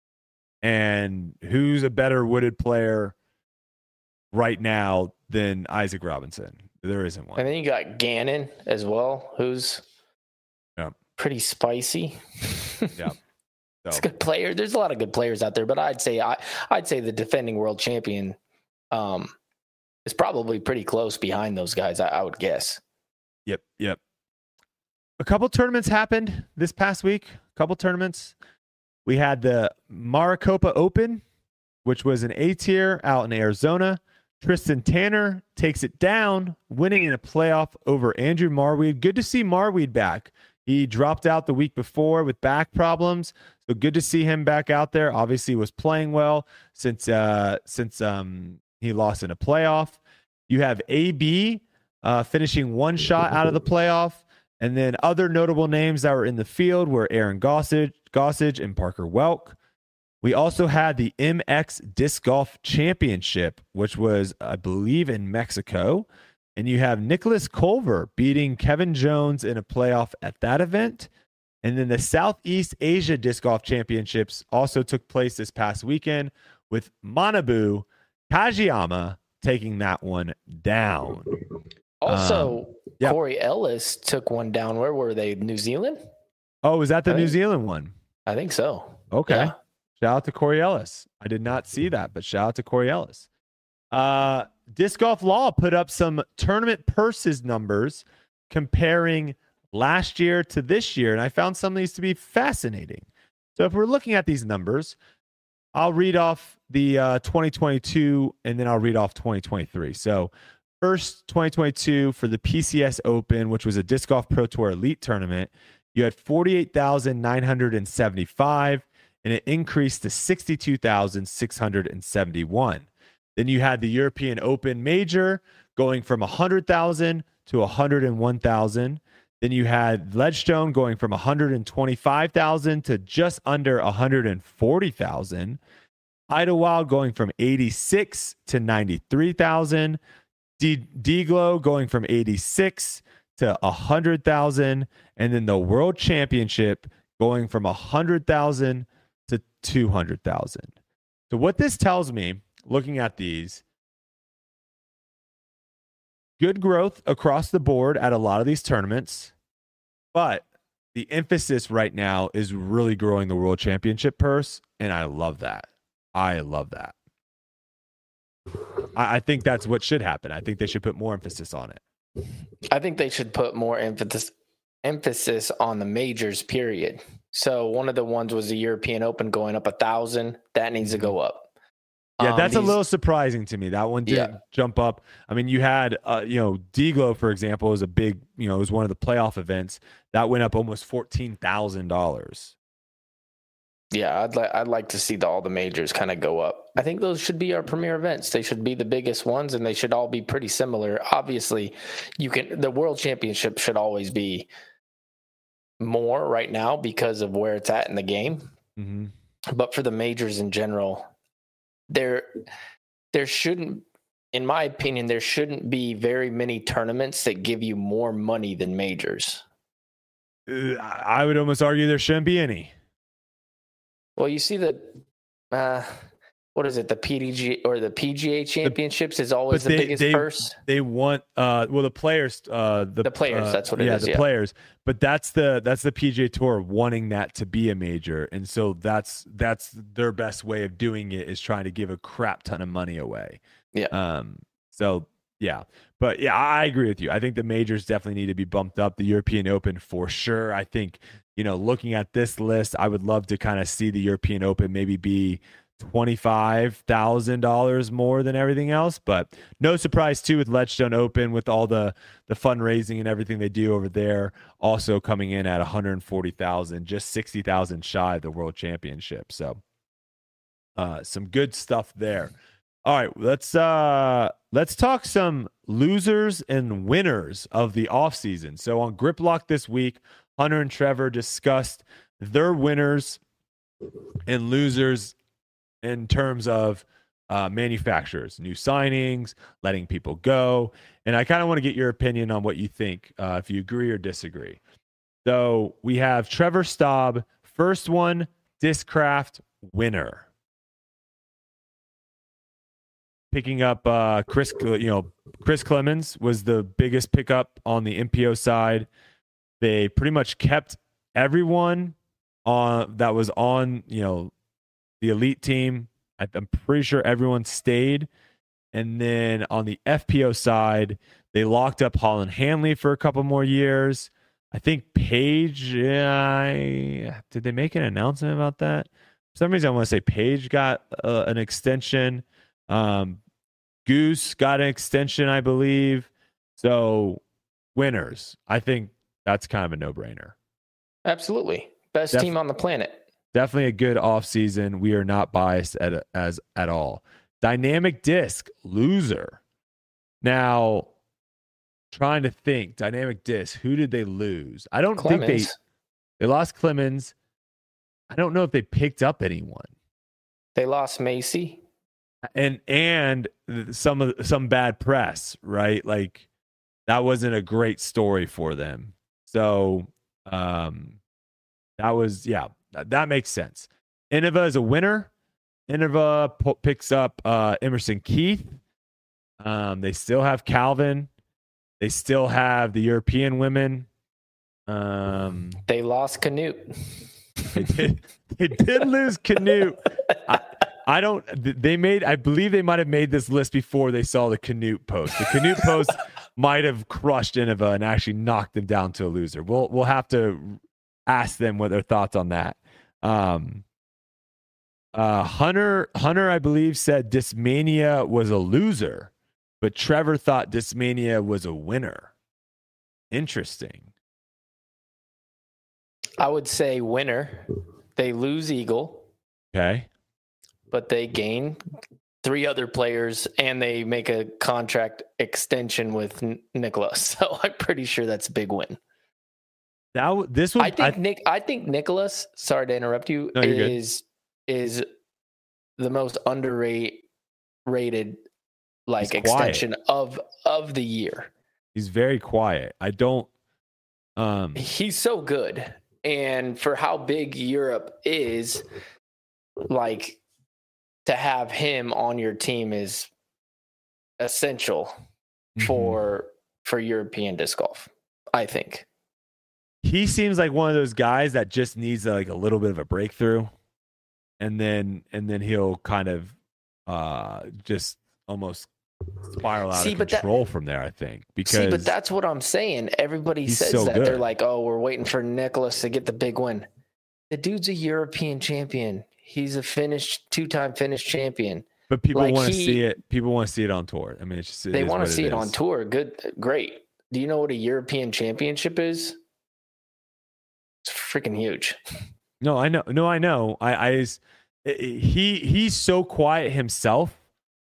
And who's a better wooded player right now than Isaac Robinson? There isn't one. And then you got Gannon as well, who's yeah. pretty spicy. Yeah. it's a good player. There's a lot of good players out there, but I'd say I I'd say the defending world champion um is probably pretty close behind those guys. I, I would guess. Yep, yep. A couple tournaments happened this past week. A couple tournaments. We had the Maricopa Open, which was an A tier out in Arizona. Tristan Tanner takes it down, winning in a playoff over Andrew Marwede. Good to see Marwede back. He dropped out the week before with back problems, so good to see him back out there. Obviously, was playing well since uh, since um, he lost in a playoff. You have AB uh, finishing one shot out of the playoff, and then other notable names that were in the field were Aaron Gossage, Gossage and Parker Welck. We also had the MX Disc Golf Championship, which was, I believe, in Mexico. And you have Nicholas Culver beating Kevin Jones in a playoff at that event. And then the Southeast Asia Disc Golf Championships also took place this past weekend with Manabu Kajiyama taking that one down. Also, yeah. Corey Ellis took one down. Where were they? New Zealand? Oh, was that the I New think- Zealand one? I think so. Okay. Yeah. Shout out to Corey Ellis. I did not see that, but shout out to Corey Ellis. Uh, Disc Golf Law put up some tournament purses numbers comparing last year to this year, and I found some of these to be fascinating. So if we're looking at these numbers, I'll read off the uh, 2022 and then I'll read off 2023. So first 2022 for the PCS Open, which was a Disc Golf Pro Tour Elite tournament, you had 48,975 and it increased to 62,671. Then you had the European Open Major going from 100,000 to 101,000. Then you had Ledgestone going from 125,000 to just under 140,000. Idlewild going from 86 to 93,000. D- Deglow going from 86 to 100,000. And then the World Championship going from 100,000 to 200,000. So, what this tells me, looking at these, good growth across the board at a lot of these tournaments, but the emphasis right now is really growing the World Championship purse. And I love that. I love that. I, I think that's what should happen. I think they should put more emphasis on it. I think they should put more emphasis emphasis on the majors. Period. So one of the ones was the European Open going up a thousand. That needs to go up. Yeah, Um, that's a little surprising to me. That one didn't Yeah. jump up. I mean, you had, uh, you know, Deglow, for example, is a big, you know, it was one of the playoff events that went up almost fourteen thousand dollars. Yeah, I'd like I'd like to see the, all the majors kind of go up. I think those should be our premier events. They should be the biggest ones, and they should all be pretty similar. Obviously, you can the World Championship should always be more right now because of where it's at in the game. Mm-hmm. But for the majors in general, there there shouldn't, in my opinion, there shouldn't be very many tournaments that give you more money than majors. Uh, I would almost argue there shouldn't be any. Well, you see the, uh, what is it? The PDG or the PGA Championships is always the they- biggest they- purse. They want, uh, well, the players, uh, the, The players, uh, that's what it yeah, is, the yeah. players. But that's the that's the PGA Tour wanting that to be a major, and so that's that's their best way of doing it is trying to give a crap ton of money away. Yeah. Um. So yeah, but yeah, I agree with you. I think the majors definitely need to be bumped up. The European Open for sure. I think you know, looking at this list, I would love to kind of see the European Open maybe be twenty-five thousand dollars more than everything else. But no surprise too with Ledgestone Open with all the the fundraising and everything they do over there, also coming in at one hundred forty thousand, just sixty thousand shy of the World Championship. So, uh, some good stuff there. All right, let's uh let's talk some losers and winners of the offseason. So on Grip Lock this week, Hunter and Trevor discussed their winners and losers in terms of uh, manufacturers, new signings, letting people go. And I kind of want to get your opinion on what you think, uh, if you agree or disagree. So we have Trevor Staub, first one, Discraft winner. Picking up uh, Chris, you know, Chris Clemens was the biggest pickup on the MPO side. They pretty much kept everyone on that was on you know the elite team. I'm pretty sure everyone stayed. And then on the FPO side, they locked up Holyn Handley for a couple more years. I think Paige. Yeah, did they make an announcement about that? For some reason, I want to say Paige got uh, an extension. Um, Goose got an extension, I believe. So winners. I think that's kind of a no-brainer. Absolutely. Best Def- team on the planet. Definitely a good offseason. We are not biased at as at all. Dynamic disc loser. Now, trying to think. Dynamic disc. Who did they lose? I don't think they they lost Clemens. I don't know if they picked up anyone. They lost Macy. and and some of some bad press, right? Like that wasn't a great story for them. So um that was yeah, that, that makes sense. Innova is a winner. Innova po- picks up uh Emerson Keith. Um they still have Calvin. They still have the European women. Um They lost Canute. they did, they did lose Canute. I, I don't. They made. I believe they might have made this list before they saw the Canute post. The Canute post might have crushed Innova and actually knocked them down to a loser. We'll we'll have to ask them what their thoughts on that. Um, uh, Hunter Hunter, I believe, said Discmania was a loser, but Trevor thought Discmania was a winner. Interesting. I would say winner. They lose Eagle, Okay. but they gain three other players and they make a contract extension with Nicholas. So I'm pretty sure that's a big win. That this would I think Nick. I think Nicholas. Sorry to interrupt you. No, you're good. is is the most underrated like extension of of the year. He's very quiet. I don't. Um, He's so good, and for how big Europe is, like to have him on your team is essential mhm. for for European disc golf. I think. he seems like one of those guys that just needs like a little bit of a breakthrough, and then and then he'll kind of uh just almost spiral out See, of but that- control from there. I think because See, but that's what I'm saying. Everybody says so that they're like, "Oh, we're waiting for Nicholas to get the big win." The dude's a European champion. He's a Finnish two-time Finnish champion. but people like want to see it. People want to see it on tour. I mean, it's just it they want to see it, on tour. Good, great. Do you know what a European championship is? It's freaking huge. No, I know. No, I know. I, I is i- i- he he's so quiet himself.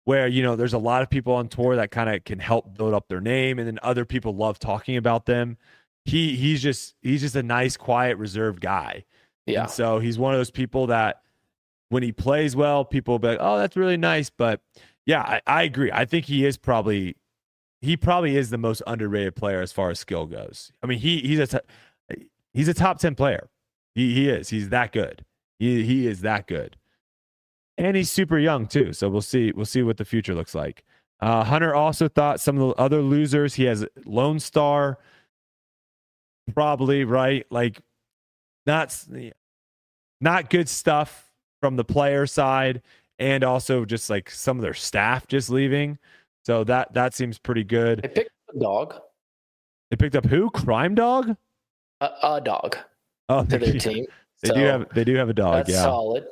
Where you know, there's a lot of people on tour that kind of can help build up their name, and then other people love talking about them. He he's just he's just a nice, quiet, reserved guy. Yeah, And so he's one of those people that when he plays well, people will be like, "Oh, that's really nice." But yeah, I, I agree. I think he is probably he probably is the most underrated player as far as skill goes. I mean, he he's a t- he's a top ten player. He he is. He's that good. He he is that good, and he's super young too. So we'll see we'll see what the future looks like. Uh, Hunter also thought some of the other losers. He has Lone Star, probably right. Like not not good stuff from the player side, and also just like some of their staff just leaving. So that that seems pretty good. they picked a dog, They picked up who? Crime Dog. a, a dog Oh, to their team. They so do have they do have a dog. that's Yeah. solid.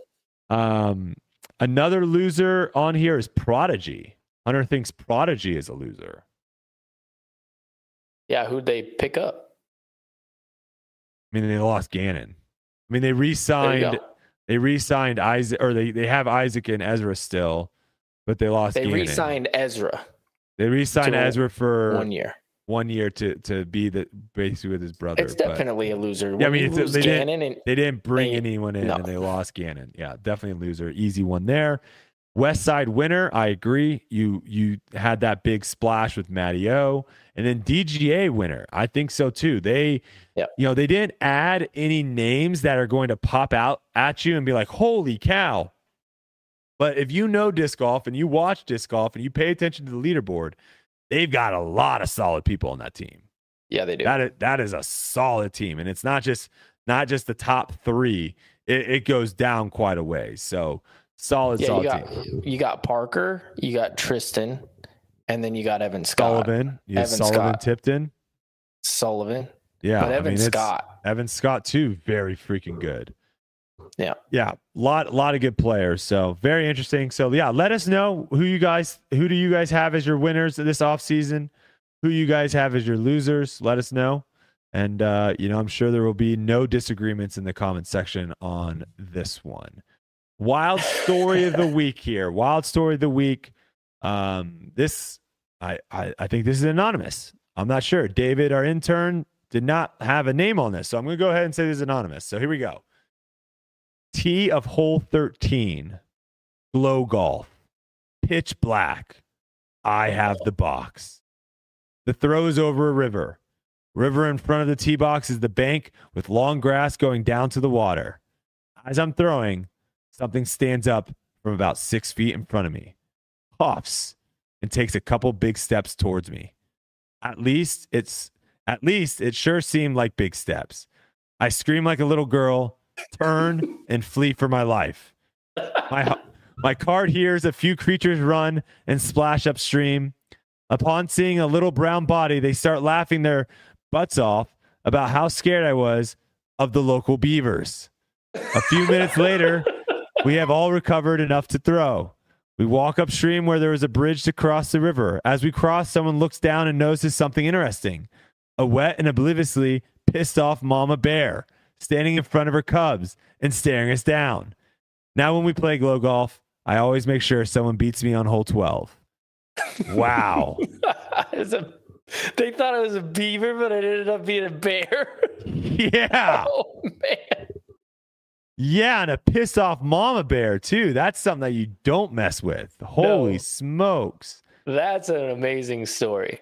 Um, another loser on here is Prodigy. Hunter thinks Prodigy is a loser. Yeah, who'd they pick up? I mean, they lost Gannon. I mean, they re-signed. They re-signed Isaac, or they they have Isaac and Ezra still, but they lost. They Gannon. re-signed Ezra They re-signed Ezra for one year. one year to to be the basically with his brother. It's but definitely a loser. Yeah, I mean, they didn't- and they didn't bring They- anyone in, no. and they lost Gannon. Yeah, definitely a loser. Easy one there. West Side winner, I agree. You you had that big splash with Matty O, and then DGA winner. I think so too. They, Yep. you know, they didn't add any names that are going to pop out at you and be like, "Holy cow!" But if you know disc golf and you watch disc golf and you pay attention to the leaderboard, they've got a lot of solid people on that team. yeah, they do. That is, that is a solid team, and it's not just not just the top three. It, it goes down quite a way. So solid, Yeah, solid you team. got you got Parker, you got Tristan, and then you got Evan Scott. Sullivan, have Evan Sullivan Scott. Tipton. Sullivan. Yeah, but I Evan mean, Scott. Evan Scott too, very freaking good. Yeah. Yeah. Lot lot of good players. So very interesting. So yeah, let us know who you guys who do you guys have as your winners this offseason? Who you guys have as your losers? Let us know. And uh, you know, I'm sure there will be no disagreements in the comment section on this one. Wild story of the week here. Wild story of the week. Um, this I, I I think this is anonymous. I'm not sure. David, our intern, did not have a name on this. So I'm going to go ahead and say this is anonymous. So here we go. T of hole 13, glow golf, pitch black. I have the box. The throw is over a river. River in front of the tee box is the bank with long grass going down to the water. As I'm throwing, something stands up from about six feet in front of me, hops, and takes a couple big steps towards me. At least it's at least it sure seemed like big steps. I scream like a little girl, turn, and flee for my life. My, my card hears a few creatures run and splash upstream. Upon seeing a little brown body, they start laughing their butts off about how scared I was of the local beavers. A few minutes later, we have all recovered enough to throw. We walk upstream where there is a bridge to cross the river. As we cross, someone looks down and notices something interesting a wet and obliviously pissed off mama bear standing in front of her cubs and staring us down. Now, when we play glow golf, I always make sure someone beats me on hole 12. Wow. A- they thought it was a beaver, but it ended up being a bear. yeah. oh man. Yeah. And a pissed off mama bear, too. That's something that you don't mess with. Holy No. smokes. That's an amazing story.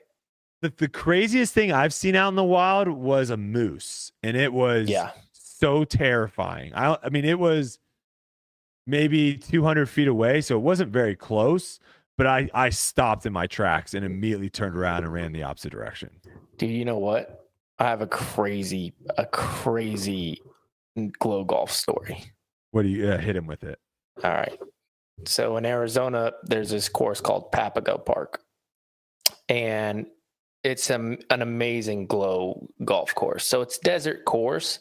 The, the craziest thing I've seen out in the wild was a moose, and it was Yeah. so terrifying. I, I mean, it was maybe 200 feet away, so it wasn't very close. But I, I stopped in my tracks and immediately turned around and ran the opposite direction. Dude, you know what? I have a crazy, a crazy glow golf story. What do you uh, hit him with it? All right. So in Arizona, there's this course called Papago Park, and it's a, an amazing glow golf course. So it's desert course,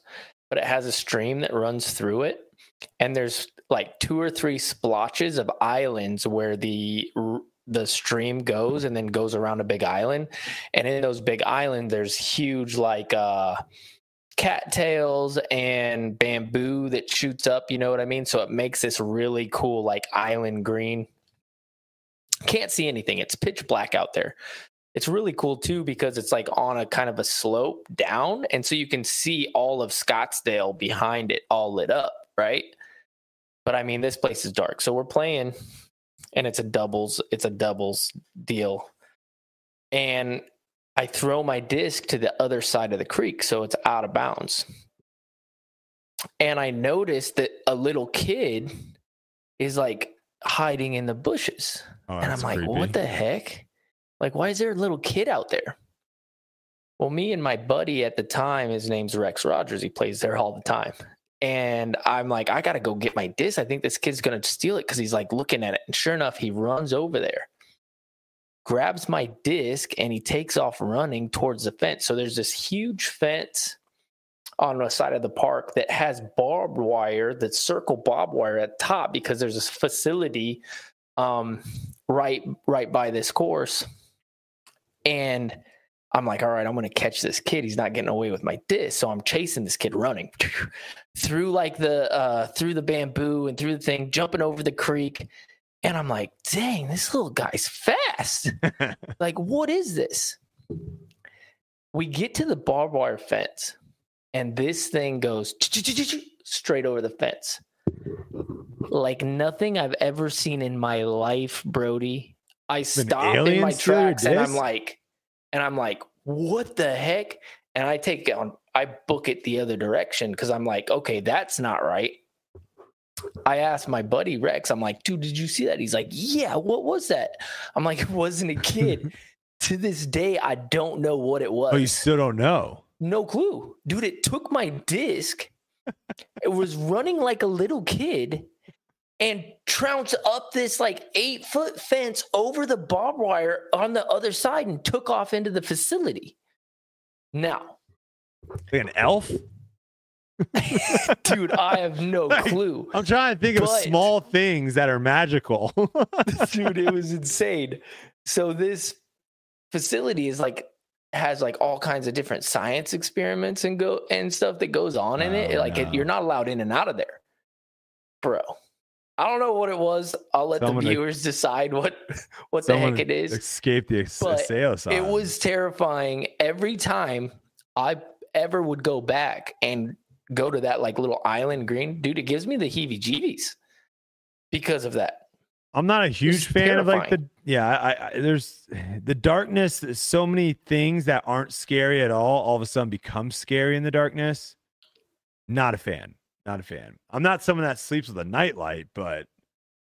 but it has a stream that runs through it, and there's like two or three splotches of islands where the the stream goes and then goes around a big island and in those big islands there's huge like uh cattails and bamboo that shoots up, you know what I mean? So it makes this really cool like island green. Can't see anything. It's pitch black out there. It's really cool too because it's like on a kind of a slope down and so you can see all of Scottsdale behind it all lit up, right? But I mean this place is dark. So we're playing and it's a doubles, it's a doubles deal. And I throw my disc to the other side of the creek, so it's out of bounds. And I noticed that a little kid is like hiding in the bushes. Oh, and I'm like, creepy. what the heck? Like, why is there a little kid out there? Well, me and my buddy at the time, his name's Rex Rogers. He plays there all the time. And I'm like, I got to go get my disc. I think this kid's going to steal it because he's like looking at it. And sure enough, he runs over there grabs my disc and he takes off running towards the fence. So there's this huge fence on the side of the park that has barbed wire, that circle barbed wire at top because there's this facility um, right right by this course. And I'm like, all right, I'm gonna catch this kid. He's not getting away with my disc. So I'm chasing this kid running through like the uh through the bamboo and through the thing, jumping over the creek. And I'm like, dang, this little guy's fast. like, what is this? We get to the barbed wire fence, and this thing goes straight over the fence. Like nothing I've ever seen in my life, Brodie. I stop in my tracks and I'm like, and I'm like, what the heck? And I take it on, I book it the other direction because I'm like, okay, that's not right. I asked my buddy Rex, I'm like, dude, did you see that? He's like, yeah, what was that? I'm like, it wasn't a kid. to this day, I don't know what it was. Oh, you still don't know. No clue. Dude, it took my disc. it was running like a little kid and trounced up this like eight foot fence over the barbed wire on the other side and took off into the facility. Now, Like an elf? dude, I have no Like, clue. I'm trying to think of small things that are magical. dude it was insane. So this facility is like has like all kinds of different science experiments and go and stuff that goes on in it. Oh, like it, you're not allowed in and out of there. Bro i don't know what it was. I'll let Someone the viewers decide what what the heck it is. Escape the ex- But sales it was terrifying. Every time i ever would go back and go to that like little island green dude it gives me the heebie jeebies because of that I'm not a huge fan of like the yeah. I, I there's the darkness. there's So many things that aren't scary at all. All of a sudden become scary in the darkness. Not a fan. Not a fan. I'm not someone that sleeps with a nightlight, but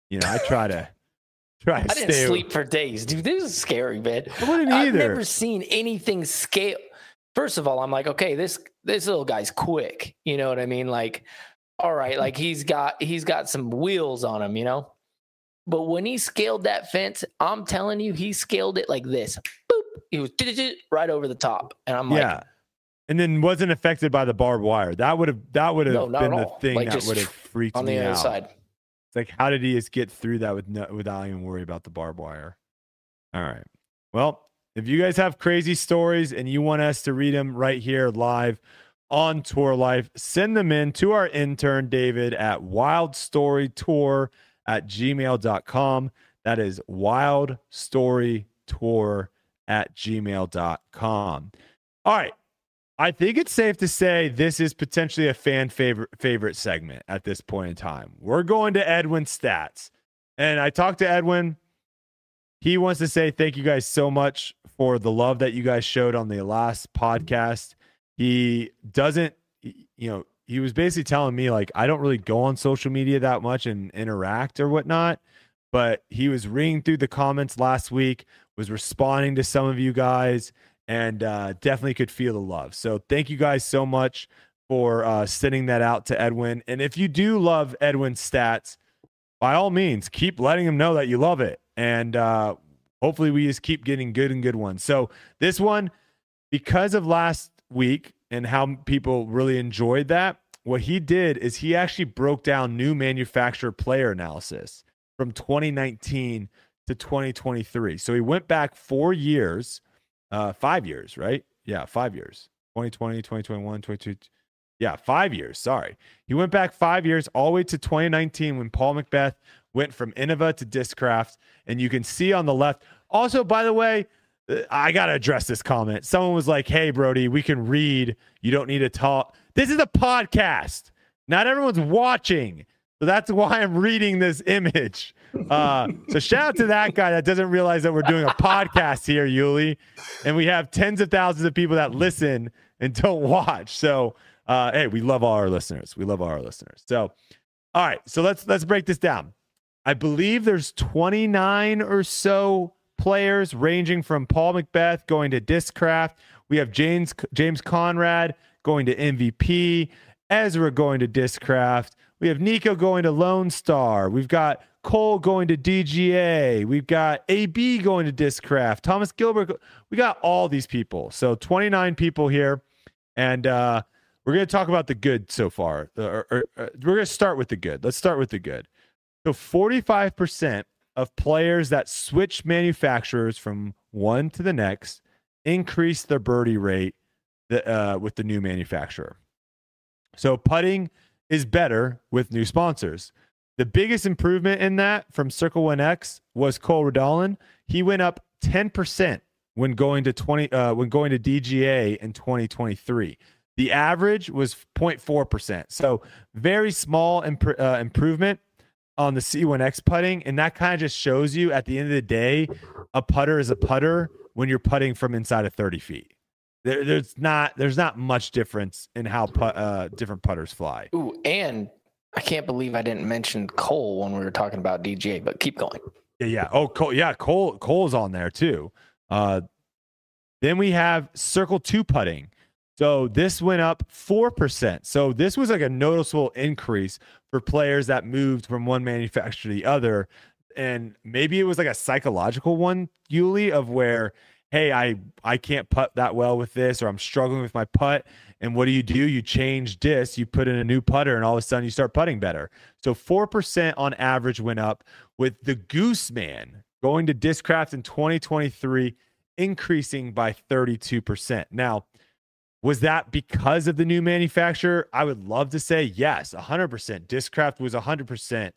you know I try to try to I didn't sleep for days, dude. This is scary, man. I wouldn't I've either. never seen anything scale. First of all, I'm like, okay, this this little guy's quick. You know what I mean? Like, all right, like he's got he's got some wheels on him, you know. But when he scaled that fence, I'm telling you, he scaled it like this. Boop. He was right over the top, and I'm like, yeah. And then wasn't affected by the barbed wire. That would have that would have No, been the thing Like, that would have freaked on me the other out. side. It's like, how did he just get through that with no, without even worry about the barbed wire? All right. Well, if you guys have crazy stories and you want us to read them right here live on Tour Life, send them in to our intern, David, at wildstorytour at gmail.com. That is wildstorytour at gmail.com. All right. I think it's safe to say this is potentially a fan favorite favorite segment at this point in time. We're going to Edwin stats. And I talked to Edwin. He wants to say thank you guys so much for the love that you guys showed on the last podcast. He doesn't you know, he was basically telling me like I don't really go on social media that much and interact or whatnot, but he was reading through the comments last week, was responding to some of you guys and uh, definitely could feel the love. So thank you guys so much for uh, sending that out to Edwin. And if you do love Edwin's stats, by all means, keep letting him know that you love it. And uh, hopefully we just keep getting good and good ones. So this one, because of last week and how people really enjoyed that, what he did is he actually broke down new manufacturer player analysis from 2019 to 2023. So he went back four years uh five years right yeah five years 2020 2021 2022. yeah five years sorry he went back five years all the way to 2019 when paul mcbeth went from innova to discraft and you can see on the left also by the way uh, i gotta address this comment someone was like hey brodie we can read you don't need to talk this is a podcast not everyone's watching so that's why i'm reading this image uh, so shout out to that guy that doesn't realize that we're doing a podcast here, Uli, and we have tens of thousands of people that listen and don't watch. So uh, hey, we love all our listeners. We love all our listeners. So all right, so let's let's break this down. I believe there's 29 or so players ranging from Paul McBeth going to Discraft. We have James James Conrad going to MVP, Ezra going to Discraft. We have Nico going to Lone Star. We've got Cole going to DGA. We've got AB going to Discraft. Thomas Gilbert. We got all these people. So 29 people here. And uh, we're going to talk about the good so far. Uh, or- or- or- we're going to start with the good. Let's start with the good. So 45% of players that switch manufacturers from one to the next increase their birdie rate th- uh, with the new manufacturer. So putting is better with new sponsors. The biggest improvement in that from Circle One X was Cole Redalen. He went up 10% when going to 20 uh, when going to DGA in 2023. The average was 0.4%. So very small imp- uh, improvement on the C1X putting and that kind of just shows you at the end of the day a putter is a putter when you're putting from inside of 30 feet. There, there's not there's not much difference in how put, uh, different putters fly. Ooh, and I can't believe I didn't mention Cole when we were talking about DGA, but keep going. Yeah, yeah. Oh, Cole, yeah, Cole Cole's on there too. Uh, then we have circle two putting. So this went up 4%. So this was like a noticeable increase for players that moved from one manufacturer to the other. And maybe it was like a psychological one, Uli, of where, hey, I I can't putt that well with this, or I'm struggling with my putt. And what do you do? You change disc, you put in a new putter, and all of a sudden you start putting better. So 4% on average went up with the Goose Man going to Discraft in 2023, increasing by 32%. Now, was that because of the new manufacturer? I would love to say yes, 100%. Discraft was 100%.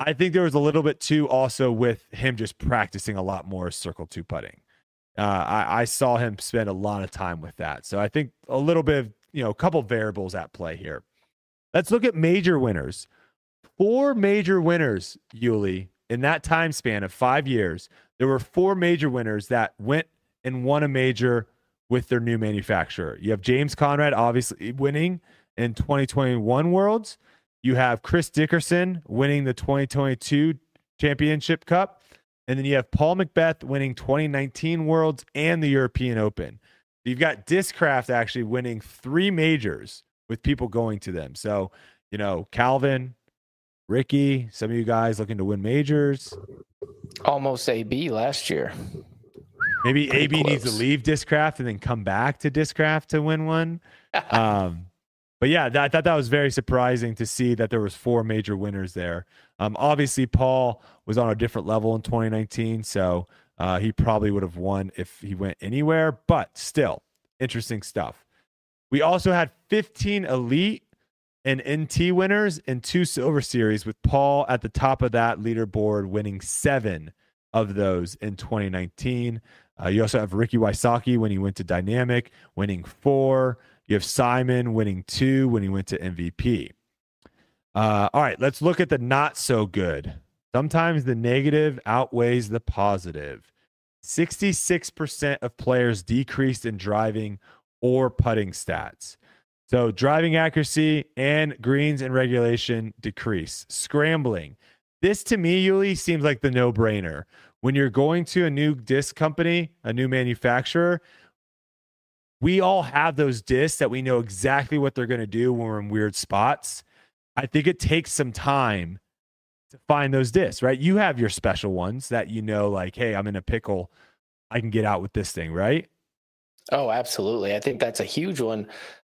I think there was a little bit too also with him just practicing a lot more circle two putting. Uh, I, I saw him spend a lot of time with that. So I think a little bit of, you know, a couple variables at play here. Let's look at major winners. Four major winners, Uli, in that time span of five years. There were four major winners that went and won a major with their new manufacturer. You have James Conrad, obviously winning in 2021 Worlds. You have Chris Dickerson winning the 2022 Championship Cup. And then you have Paul McBeth winning 2019 Worlds and the European Open. You've got Discraft actually winning three majors with people going to them. So, you know, Calvin, Ricky, some of you guys looking to win majors. Almost AB last year. Maybe Pretty AB close. needs to leave Discraft and then come back to Discraft to win one. um, but yeah, that, I thought that was very surprising to see that there was four major winners there. Um, obviously, Paul was on a different level in 2019, so uh, he probably would have won if he went anywhere. But still, interesting stuff. We also had 15 elite and NT winners and two silver series, with Paul at the top of that leaderboard, winning seven of those in 2019. Uh, you also have Ricky Wysocki when he went to Dynamic, winning four. You have Simon winning two when he went to MVP. Uh, all right, let's look at the not so good. Sometimes the negative outweighs the positive. 66% of players decreased in driving or putting stats. So driving accuracy and greens and regulation decrease. Scrambling. This to me, Uli, seems like the no brainer. When you're going to a new disc company, a new manufacturer, we all have those discs that we know exactly what they're going to do when we're in weird spots. I think it takes some time to find those discs, right? You have your special ones that you know, like, hey, I'm in a pickle. I can get out with this thing, right? Oh, absolutely. I think that's a huge one.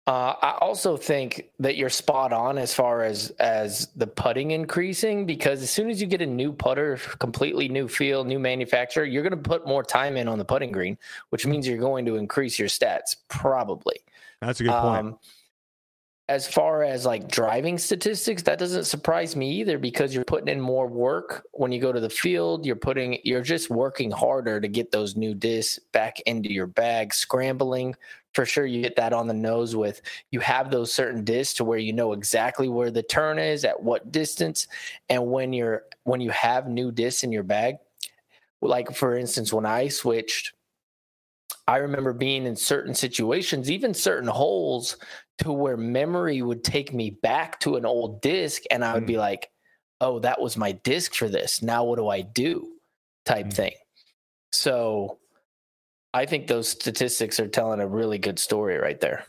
Uh, I also think that you're spot on as far as as the putting increasing because as soon as you get a new putter, completely new feel, new manufacturer, you're going to put more time in on the putting green, which means you're going to increase your stats probably. That's a good point. Um, as far as like driving statistics, that doesn't surprise me either because you're putting in more work when you go to the field. You're putting, you're just working harder to get those new discs back into your bag, scrambling. For sure, you hit that on the nose with you have those certain discs to where you know exactly where the turn is, at what distance, and when you're when you have new discs in your bag. Like for instance, when I switched I remember being in certain situations, even certain holes, to where memory would take me back to an old disc and I would mm. be like, oh, that was my disc for this. Now what do I do? type mm. thing. So I think those statistics are telling a really good story right there.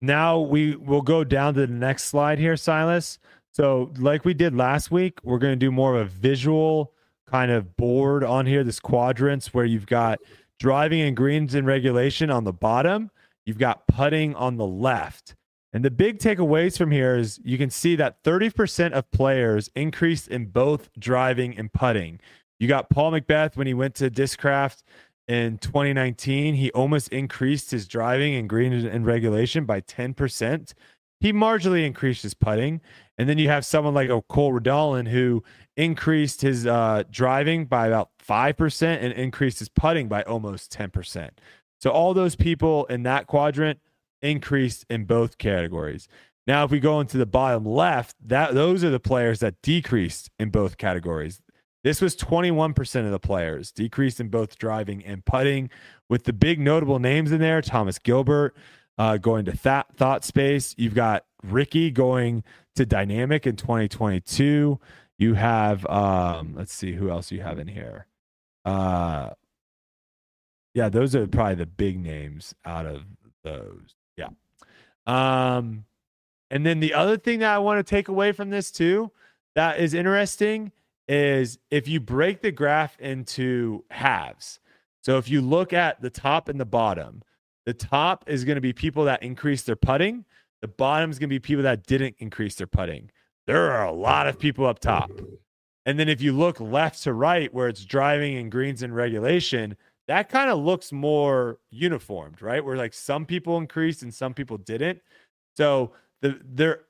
Now we will go down to the next slide here, Silas. So, like we did last week, we're going to do more of a visual kind of board on here, this quadrants where you've got driving and greens in regulation on the bottom. You've got putting on the left. And the big takeaways from here is you can see that 30% of players increased in both driving and putting. You got Paul McBeth when he went to Discraft in 2019. He almost increased his driving and green and regulation by 10%. He marginally increased his putting. And then you have someone like a Cole Redalen who increased his uh, driving by about 5% and increased his putting by almost 10%. So all those people in that quadrant increased in both categories. Now, if we go into the bottom left, that those are the players that decreased in both categories. This was 21% of the players decreased in both driving and putting, with the big notable names in there Thomas Gilbert uh, going to th- Thought Space. You've got Ricky going to Dynamic in 2022. You have, um, let's see who else you have in here. Uh, yeah, those are probably the big names out of those. Yeah. Um, and then the other thing that I want to take away from this too, that is interesting, is if you break the graph into halves. So if you look at the top and the bottom, the top is going to be people that increase their putting. The bottom is going to be people that didn't increase their putting. There are a lot of people up top. And then if you look left to right, where it's driving and greens and regulation, that kind of looks more uniformed, right? Where like some people increased and some people didn't. So the they're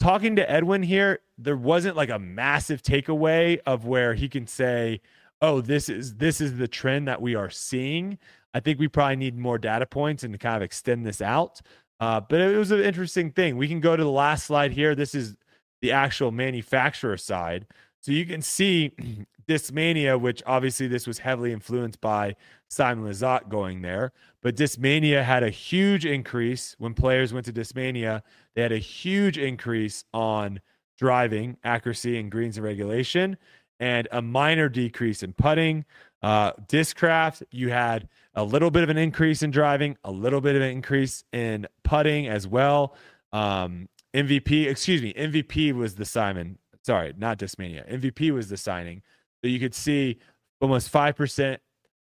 talking to Edwin here, there wasn't like a massive takeaway of where he can say, "Oh, this is this is the trend that we are seeing." I think we probably need more data points and to kind of extend this out. Uh, but it was an interesting thing. We can go to the last slide here. This is the actual manufacturer side. So you can see Discmania, which obviously this was heavily influenced by Simon Lizotte going there. But Discmania had a huge increase when players went to Discmania. They had a huge increase on driving accuracy and greens and regulation, and a minor decrease in putting. Uh, Discraft, you had a little bit of an increase in driving, a little bit of an increase in putting as well. Um, MVP, excuse me, MVP was the Simon. Sorry, not Discmania. MVP was the signing. So you could see almost 5%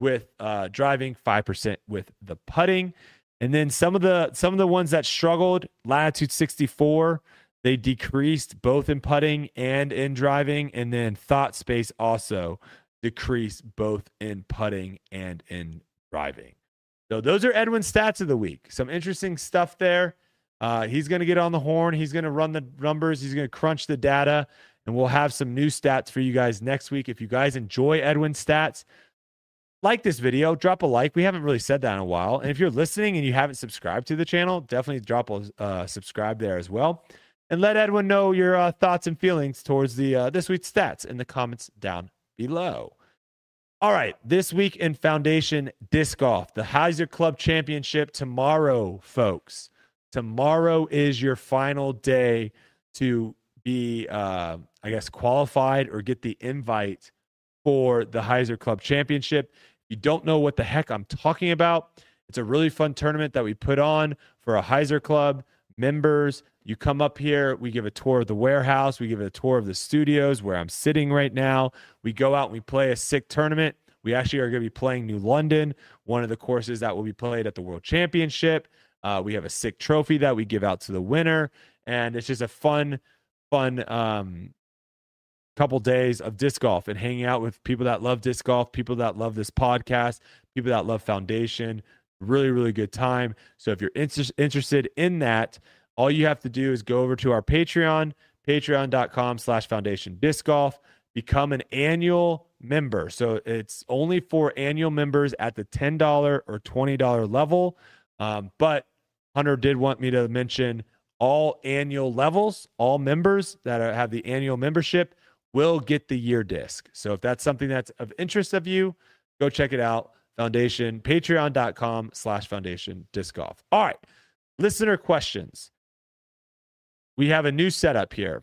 with uh, driving, 5% with the putting. And then some of the some of the ones that struggled, Latitude 64, they decreased both in putting and in driving. And then Thought Space also decreased both in putting and in driving. So those are Edwin's stats of the week. Some interesting stuff there. Uh, he's going to get on the horn. He's going to run the numbers. He's going to crunch the data and we'll have some new stats for you guys next week. If you guys enjoy Edwin's stats, like this video, drop a like. We haven't really said that in a while. And if you're listening and you haven't subscribed to the channel, definitely drop a uh, subscribe there as well. And let Edwin know your uh, thoughts and feelings towards the uh, this week's stats in the comments down below. All right, this week in Foundation Disc Golf, the Hyzer Club Championship tomorrow, folks. Tomorrow is your final day to be, uh, I guess, qualified or get the invite for the Hyzer Club Championship. You don't know what the heck I'm talking about, it's a really fun tournament that we put on for a Hyzer Club members. You come up here, we give a tour of the warehouse, we give a tour of the studios where I'm sitting right now. We go out and we play a sick tournament. We actually are going to be playing New London, one of the courses that will be played at the World Championship. Uh, we have a sick trophy that we give out to the winner, and it's just a fun fun um, couple days of disc golf and hanging out with people that love disc golf, people that love this podcast, people that love Foundation. Really, really good time. So if you're inter- interested in that, all you have to do is go over to our Patreon, patreon.com slash foundation disc golf, become an annual member. So it's only for annual members at the $10 or $20 level. Um, but Hunter did want me to mention all annual levels, all members that are, have the annual membership will get the year disc. So if that's something that's of interest of you, go check it out. Foundation, patreon.com slash foundation disc golf. All right. Listener questions. We have a new setup here.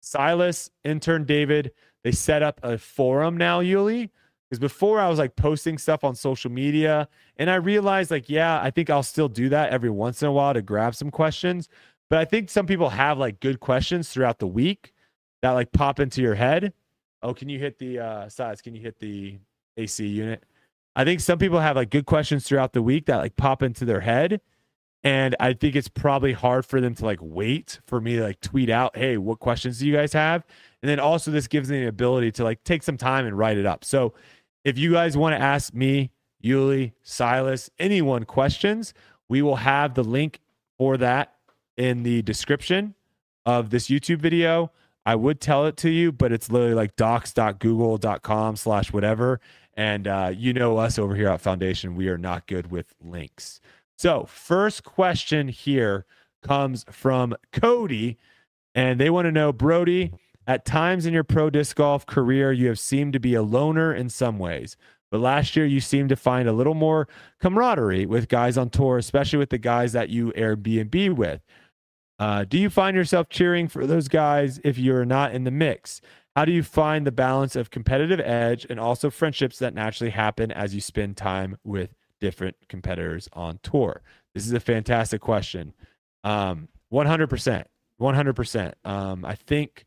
Silas, intern David, they set up a forum now, Uli. Because before I was like posting stuff on social media, and I realized, like, yeah, I think I'll still do that every once in a while to grab some questions. But I think some people have like good questions throughout the week that like pop into your head. Oh, can you hit the uh size? Can you hit the AC unit? I think some people have like good questions throughout the week that like pop into their head. And I think it's probably hard for them to like wait for me to like tweet out, hey, what questions do you guys have? And then also this gives me the ability to like take some time and write it up. So if you guys want to ask me, Uli, Silas, anyone questions, we will have the link for that in the description of this YouTube video. I would tell it to you, but it's literally like docs.google.com slash whatever. And uh, you know us over here at Foundation, we are not good with links. So, first question here comes from Cody, and they want to know Brodie, at times in your pro disc golf career, you have seemed to be a loner in some ways. But last year, you seemed to find a little more camaraderie with guys on tour, especially with the guys that you Airbnb with. Uh, do you find yourself cheering for those guys if you're not in the mix? How do you find the balance of competitive edge and also friendships that naturally happen as you spend time with different competitors on tour? This is a fantastic question. Um, 100%. 100%. Um, I think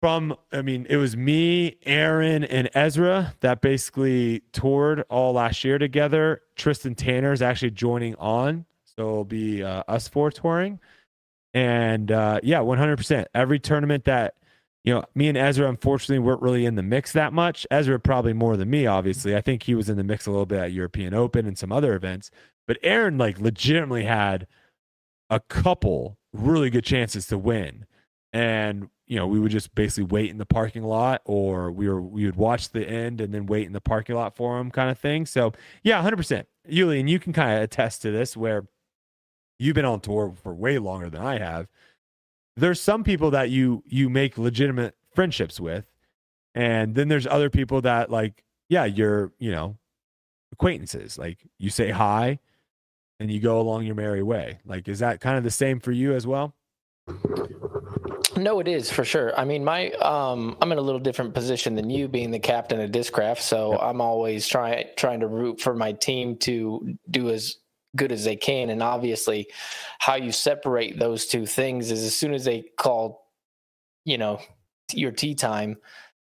from, I mean, it was me, Aaron, and Ezra that basically toured all last year together. Tristan Tanner is actually joining on. So it'll be uh, us four touring. And uh, yeah, 100%. Every tournament that, you know, me and Ezra, unfortunately, weren't really in the mix that much. Ezra, probably more than me, obviously. I think he was in the mix a little bit at European Open and some other events. But Aaron, like, legitimately had a couple really good chances to win. And, you know, we would just basically wait in the parking lot or we were, we would watch the end and then wait in the parking lot for him kind of thing. So, yeah, 100%. Uli, and you can kind of attest to this where you've been on tour for way longer than I have. There's some people that you you make legitimate friendships with, and then there's other people that like, yeah, you're you know acquaintances. Like you say hi, and you go along your merry way. Like, is that kind of the same for you as well? No, it is for sure. I mean, my um, I'm in a little different position than you, being the captain of Discraft. So. I'm always trying trying to root for my team to do as good as they can. And obviously, how you separate those two things is as soon as they call, you know, your tee time,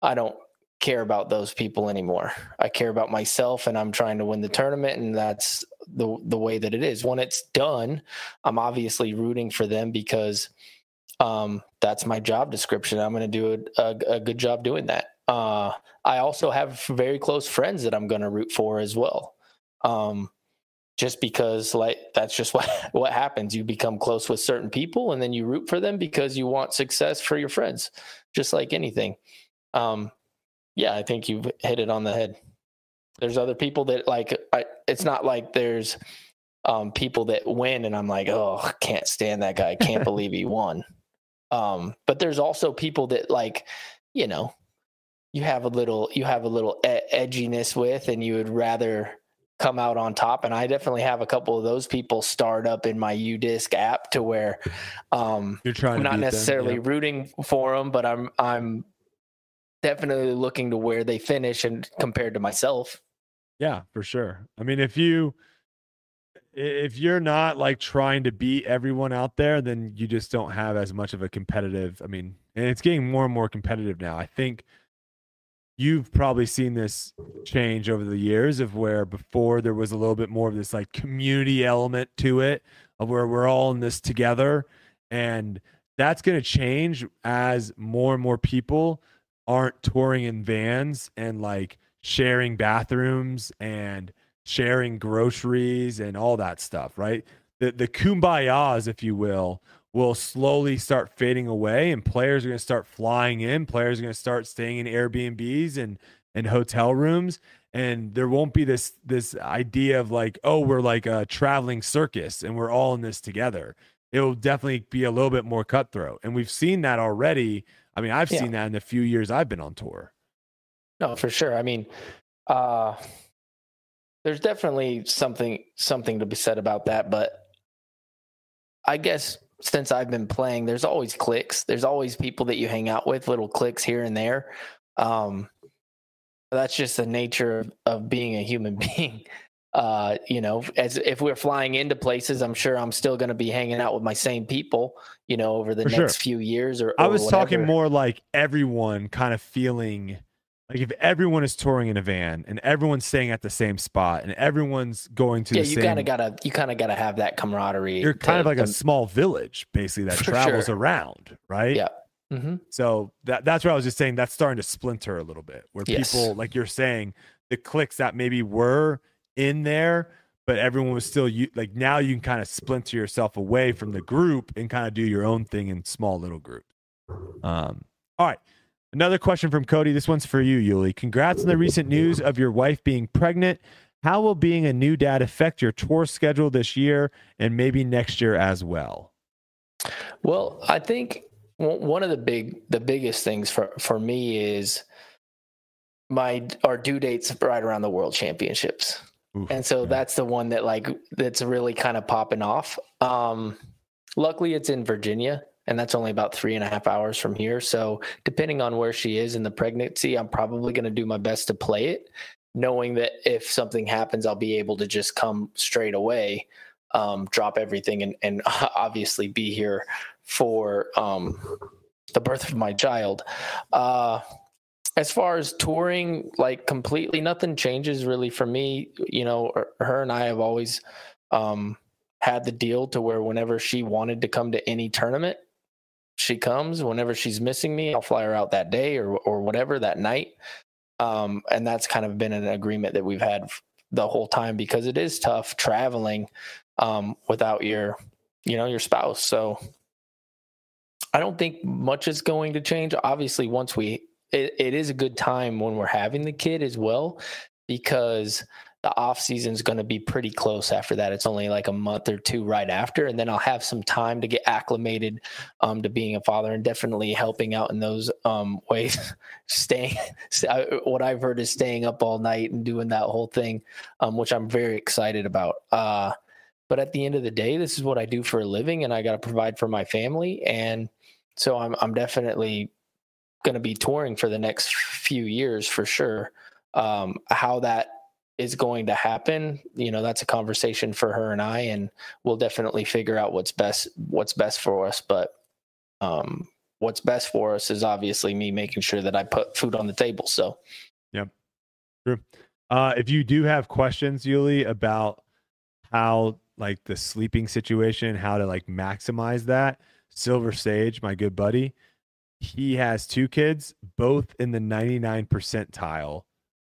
I don't care about those people anymore. I care about myself and I'm trying to win the tournament and that's the the way that it is. When it's done, I'm obviously rooting for them because um, that's my job description. I'm going to do a, a, a, good job doing that. Uh, I also have very close friends that I'm going to root for as well. Um, just because like that's just what what happens. You become close with certain people and then you root for them because you want success for your friends just like anything. Um yeah i think you've hit it on the head. There's other people that like I, it's not like there's um people that win and i'm like oh can't stand that guy. Can't believe he won. Um but there's also people that like you know you have a little you have a little edginess with and you would rather come out on top. And I definitely have a couple of those people start up in my UDisc app to where um, you're trying. I'm not necessarily them, rooting for them, but I'm I'm definitely looking to where they finish and compared to myself. Yeah, for sure. I mean, if you if you're not like trying to beat everyone out there, then you just don't have as much of a competitive. I mean, and it's getting more and more competitive now. I think you've probably seen this change over the years of where before there was a little bit more of this like community element to it of where we're all in this together. And that's going to change as more and more people aren't touring in vans and like sharing bathrooms and sharing groceries and all that stuff right? The the kumbayas if you will will slowly start fading away and players are going to start flying in. Players are going to start staying in airbnbs and and hotel rooms. And there won't be this this idea of like oh we're like a traveling circus and we're all in this together. It will definitely be a little bit more cutthroat. And we've seen that already. I mean i've yeah. seen that in the few years i've been on tour. No for sure. I mean uh there's definitely something something to be said about that but i guess since I've been playing, there's always clicks. There's always people that you hang out with, little clicks here and there. Um, that's just the nature of, of being a human being. Uh, you know, as if we're flying into places, I'm sure I'm still going to be hanging out with my same people, you know, over the For next sure. few years. Or, or I was whatever. talking more like everyone kind of feeling like if everyone is touring in a van and everyone's staying at the same spot and everyone's going to yeah, the you same, kind of gotta you kind of gotta have that camaraderie. You're kind of like a small village, basically that travels sure. around, right? Yeah. Mm-hmm. So that that's what I was just saying. That's starting to splinter a little bit, where yes. people, like you're saying, the clicks that maybe were in there, but everyone was still you like now you can kind of splinter yourself away from the group and kind of do your own thing in small little groups. Um, all right. Another question from Cody. This one's for you, Uli. Congrats on the recent news of your wife being pregnant. How will being a new dad affect your tour schedule this year and maybe next year as well? Well, I think one of the big the biggest things for for me is my our due dates right around the world championships. Oof, and so that's the one that like that's really kind of popping off. Um luckily it's in Virginia and that's only about three and a half hours from here. So, depending on where she is in the pregnancy, I'm probably going to do my best to play it. knowing that if something happens, I'll be able to just come straight away, um, drop everything, and, and obviously be here for um, the birth of my child. Uh, as far as touring, like completely nothing changes really for me. You know, her and I have always um, had the deal to where whenever she wanted to come to any tournament, she comes. Whenever she's missing me, I'll fly her out that day or or whatever that night. Um, and that's kind of been an agreement that we've had the whole time because it is tough traveling um, without your, you know, your spouse. So I don't think much is going to change. Obviously, once we, it, it is a good time when we're having the kid as well, because the off season is going to be pretty close after that. It's only like a month or two right after, and then I'll have some time to get acclimated um, to being a father and definitely helping out in those um, ways. staying, what I've heard is staying up all night and doing that whole thing, um, which I'm very excited about. Uh, but at the end of the day, this is what I do for a living, and I got to provide for my family, and so I'm I'm definitely going to be touring for the next few years for sure. Um, how that is going to happen you know that's a conversation for her and i and we'll definitely figure out what's best what's best for us. But um what's best for us is obviously me making sure that i put food on the table. So yeah true. Uh if you do have questions Uli about how like the sleeping situation how to like maximize that silver sage my good buddy he has two kids both in the 99 percentile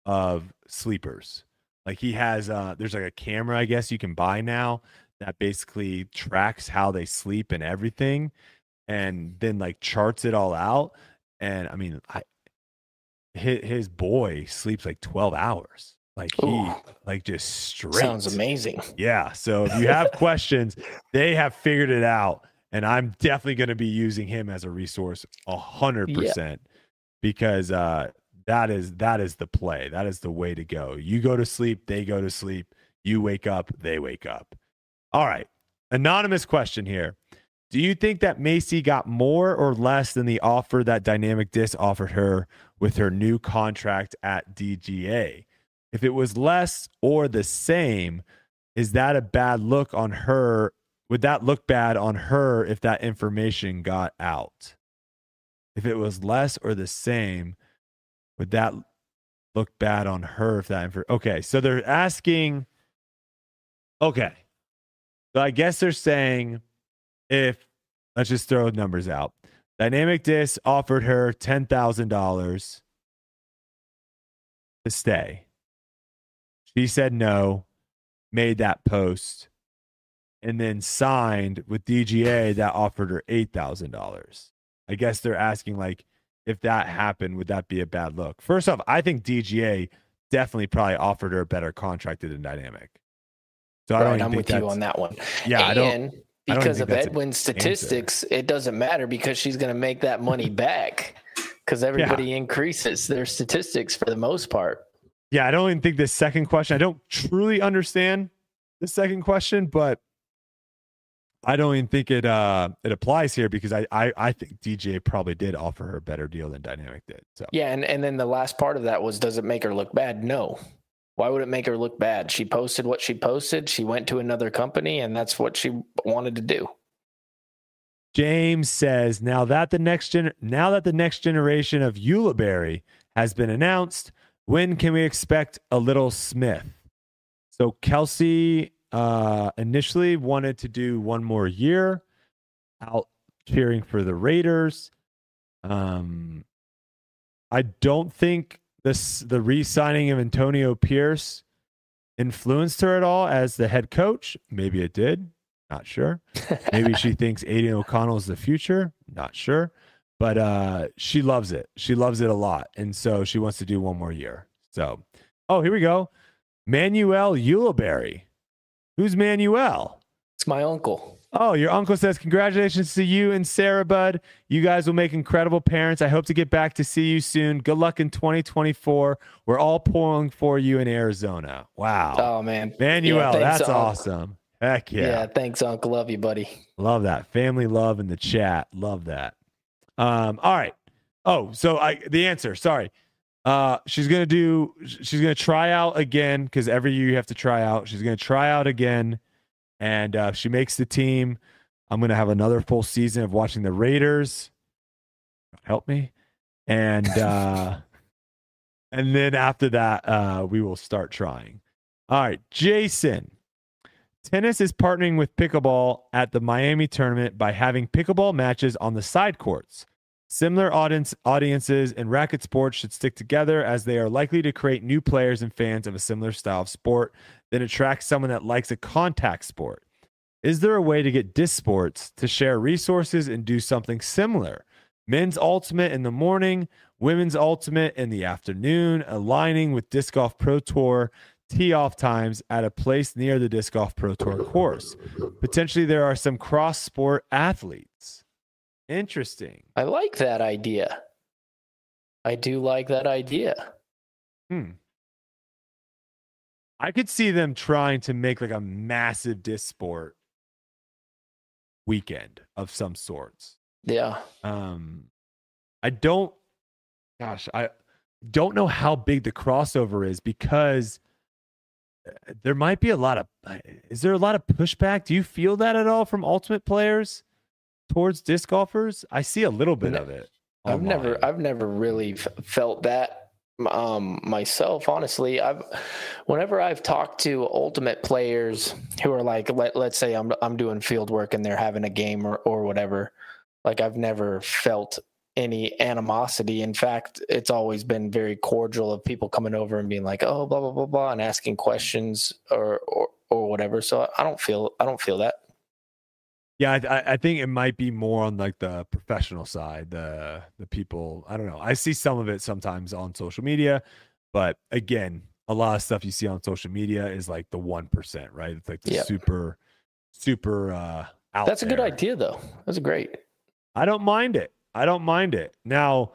of sleepers like he has uh there's like a camera I guess you can buy now that basically tracks how they sleep and everything and then like charts it all out and I mean I his, his boy sleeps like 12 hours. Like he Ooh, like just straight. Sounds amazing. Yeah, so if you have questions, they have figured it out and I'm definitely going to be using him as a resource a hundred percent because uh, that is that is the play. That is the way to go. You go to sleep, they go to sleep. You wake up, they wake up. All right. Anonymous question here. Do you think that Macie got more or less than the offer that Dynamic Disc offered her with her new contract at DGA? If it was less or the same, is that a bad look on her? Would that look bad on her if that information got out? If it was less or the same, would that look bad on her if that infor- okay so they're asking okay. So i guess they're saying if let's just throw numbers out. Dynamic disc offered her $10000 to stay. She said no made that post and then signed with dga that offered her $8000 i guess they're asking like if that happened, would that be a bad look? First off, I think DGA definitely probably offered her a better contract than Dynamic. So right, I don't I'm with you on that one. Yeah, and I don't. Because don't of Edwin's statistics, answer. it doesn't matter because she's going to make that money back because everybody yeah. increases their statistics for the most part. Yeah, I don't even think the second question. I don't truly understand the second question, but I don't even think it uh it applies here because I, I I think DJ probably did offer her a better deal than Dynamic did. So yeah, and and then the last part of that was does it make her look bad? No. Why would it make her look bad? She posted what she posted. She went to another company, and that's what she wanted to do. James says now that the next gen now that the next generation of Ulibarri has been announced, when can we expect a little Smith? So Kelsey uh, initially wanted to do one more year out cheering for the Raiders. Um, I don't think this the re-signing of Antonio Pierce influenced her at all as the head coach. Maybe it did. Not sure. Maybe she thinks Aidan O'Connell is the future. Not sure. But uh, she loves it. She loves it a lot. And so she wants to do one more year. So, oh, here we go. Manuel Ulibarri Who's Manuel? It's my uncle. Oh, your uncle says, Congratulations to you and Sarah, bud. You guys will make incredible parents. I hope to get back to see you soon. Good luck in 2024. We're all pulling for you in Arizona. Wow. Oh, man. Manuel, yeah, that's uncle. awesome. Heck yeah. Yeah, thanks, Uncle. Love you, buddy. Love that. Family love in the chat. Love that. Um, all right. Oh, so I the answer, sorry. Uh, she's gonna do. She's gonna try out again because every year you have to try out. She's gonna try out again, and uh, if she makes the team, I'm gonna have another full season of watching the Raiders. Help me, and uh, and then after that, uh, we will start trying. All right, Jason. Tennis is partnering with pickleball at the Miami tournament by having pickleball matches on the side courts. Similar audience, audiences in racket sports should stick together as they are likely to create new players and fans of a similar style of sport then attract someone that likes a contact sport. Is there a way to get disc sports to share resources and do something similar? Men's ultimate in the morning, women's ultimate in the afternoon, aligning with Disc Golf Pro Tour tee off times at a place near the Disc Golf Pro Tour course. Potentially, there are some cross sport athletes. Interesting. I like that idea. I do like that idea. Hmm. I could see them trying to make like a massive disc sport weekend of some sorts. Yeah. Um, I don't, gosh, I don't know how big the crossover is because uh, there might be a lot of, is there a lot of pushback? Do you feel that at all from ultimate players towards disc golfers? I see a little bit of it. I've never. I've never really f- felt that um myself honestly I've whenever I've talked to ultimate players who are like let, let's say I'm I'm doing field work and they're having a game or, or whatever like I've never felt any animosity in fact it's always been very cordial of people coming over and being like oh blah blah blah blah and asking questions or or, or whatever so I don't feel I don't feel that Yeah, I, I- think it might be more on like the professional side, the the people. I don't know. I see some of it sometimes on social media, but again, a lot of stuff you see on social media is like the one percent, right? It's like the Yep. super, super uh, out. that's a good idea though that's great I don't mind it. I don't mind it. Now,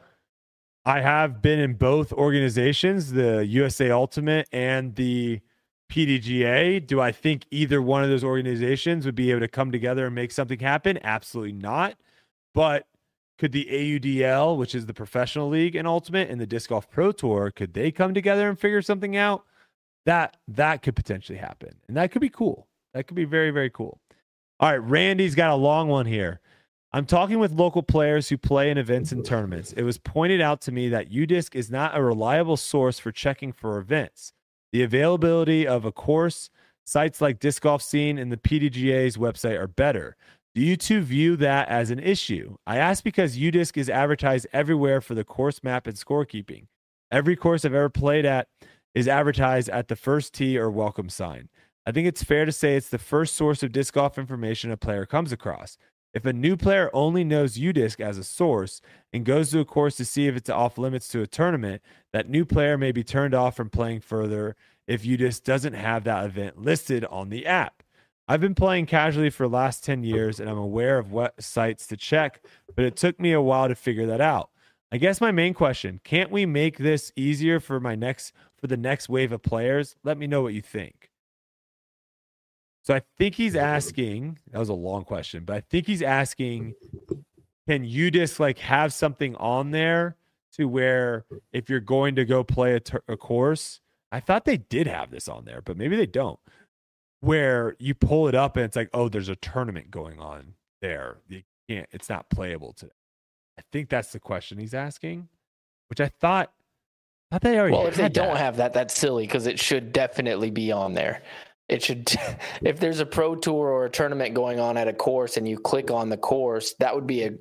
I have been in both organizations, the USA Ultimate and the PDGA. Do I think either one of those organizations would be able to come together and make something happen? Absolutely not. But could the AUDL, which is the professional league and Ultimate, and the Disc Golf Pro Tour, could they come together and figure something out? That that could potentially happen, and that could be cool. That could be very very cool. All right, Randy's got a long one here. I'm talking with local players who play in events and tournaments. It was pointed out to me that UDisc is not a reliable source for checking for events. The availability of a course, sites like Disc Golf Scene and the PDGA's website are better. Do you two view that as an issue? I ask because UDisc is advertised everywhere for the course map and scorekeeping. Every course I've ever played at is advertised at the first tee or welcome sign. I think it's fair to say it's the first source of disc golf information a player comes across. If a new player only knows UDisc as a source and goes to a course to see if it's off limits to a tournament, that new player may be turned off from playing further if UDisc doesn't have that event listed on the app. I've been playing casually for the last 10 years and I'm aware of what sites to check, but it took me a while to figure that out. I guess my main question, can't we make this easier for my next for the next wave of players? Let me know what you think. So I think he's asking, that was a long question, but I think he's asking can you just like have something on there to where if you're going to go play a, tur- a course, I thought they did have this on there, but maybe they don't. Where you pull it up and it's like, oh, there's a tournament going on there. You can't, it's not playable today. I think that's the question he's asking, which I thought, I thought they already. Well, if they had don't have that, that's silly because it should definitely be on there. It should, if there's a pro tour or a tournament going on at a course and you click on the course, that would be a,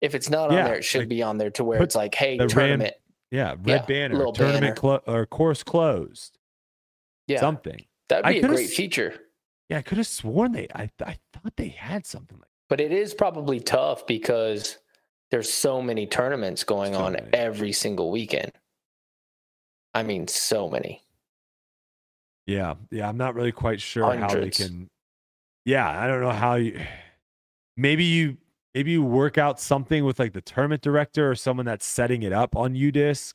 if it's not Yeah, on there, it should like, be on there to where it's like, hey, the ran- tournament. yeah, red yeah, banner, tournament clo- or course closed, yeah, something. that'd be a great feature. Yeah, I could have sworn they. I I thought they had something like. But it is probably tough because there's so many tournaments going So on many. every single weekend. I mean, so many. Yeah, yeah. I'm not really quite sure how they can. Yeah, I don't know how you. Maybe you maybe you work out something with like the tournament director or someone that's setting it up on UDisc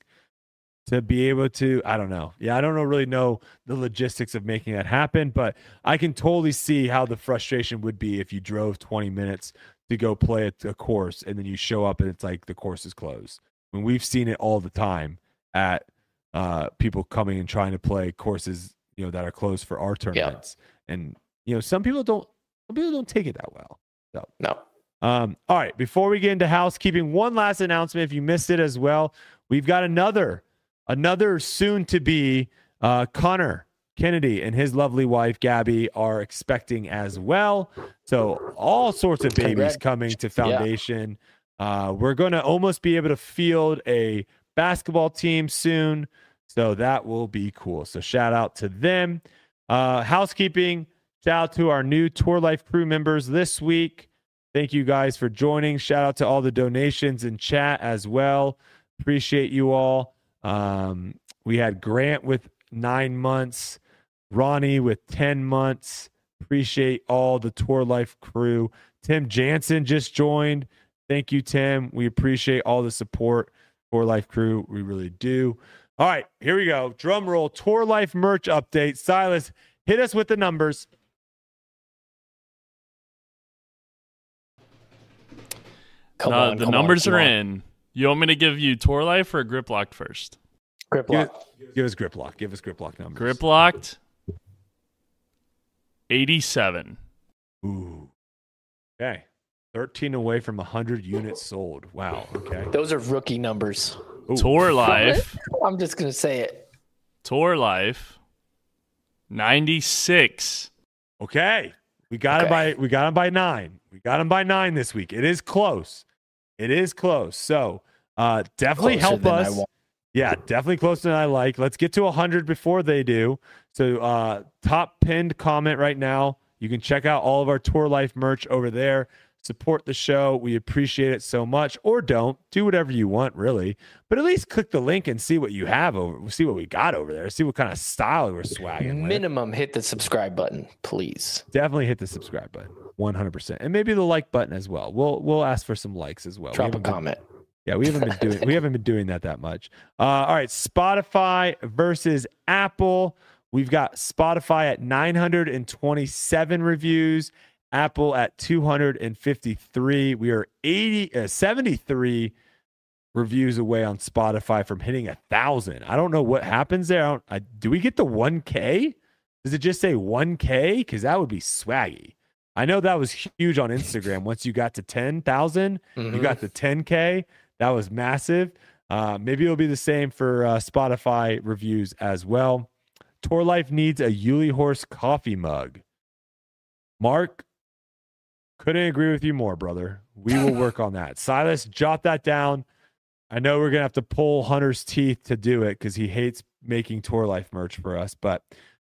to be able to. I don't know. Yeah, I don't know really know the logistics of making that happen, but I can totally see how the frustration would be if you drove 20 minutes to go play at a course and then you show up and it's like the course is closed. When we've seen it all the time at uh, people coming and trying to play courses, you know, that are closed for our tournaments. And you know, some people don't. Some people don't take it that well. So No. um, all right, before we get into housekeeping, one last announcement. If you missed it as well, we've got another, another soon to be uh, Connor Kennedy and his lovely wife Gabby are expecting as well. So all sorts of babies coming to Yeah. Foundation. Uh, we're going to almost be able to field a basketball team soon. So that will be cool. So shout out to them. Uh, housekeeping. Shout out to our new Tour Life crew members this week. Thank you guys for joining. Shout out to all the donations in chat as well. Appreciate you all. Um, we had Grant with nine months, Ronnie with 10 months. Appreciate all the Tour Life crew. Tim Jansen just joined. Thank you, Tim. We appreciate all the support. Tour Life crew, we really do. All right, here we go. Drum roll. Tour Life merch update. Silas, hit us with the numbers. Come Uh, on. the come on, numbers come are on. in. You want me to give you Tour Life or Grip Locked first? Grip Give, lock. give us grip lock. Give us grip lock numbers. Grip Locked, 87. Ooh. Okay. 13 away from 100 units sold. Wow. Okay. Those are rookie numbers. Ooh. Tour Life, I'm just gonna say it. Tour Life, 96. Okay. We got him Okay. by we got him by nine. We got him by nine this week. It is close. It is close. So uh definitely Closer help us. Yeah, definitely closer than I like. Let's get to 100 before they do. So, uh, top pinned comment right now. You can check out all of our Tour Life merch over there. Support the show. We appreciate it so much. Or don't do whatever you want, really. But at least click the link and see what you have over. See what we got over there. See what kind of style we're swagging. with. Minimum hit the subscribe button, please. Definitely hit the subscribe button, 100%, and maybe the like button as well. We'll we'll ask for some likes as well. We a haven't been- comment. yeah, we haven't been doing we haven't been doing that that much. Uh, all right, Spotify versus Apple. We've got Spotify at 927 reviews, Apple at 253. We are 80 uh, 73 reviews away on Spotify from hitting a thousand. I don't know what happens there. I don't, I, do we get the 1K? Does it just say 1K? Because that would be swaggy. I know that was huge on Instagram. Once you got to 10,000, you Mhm. got the 10K. That was massive. Uh, maybe it'll be the same for uh, Spotify reviews as well. Tour Life needs a Uli Horse coffee mug. Mark, couldn't agree with you more, brother. We will work on that. Silas, jot that down. I know we're gonna have to pull Hunter's teeth to do it because he hates making Tour Life merch for us, but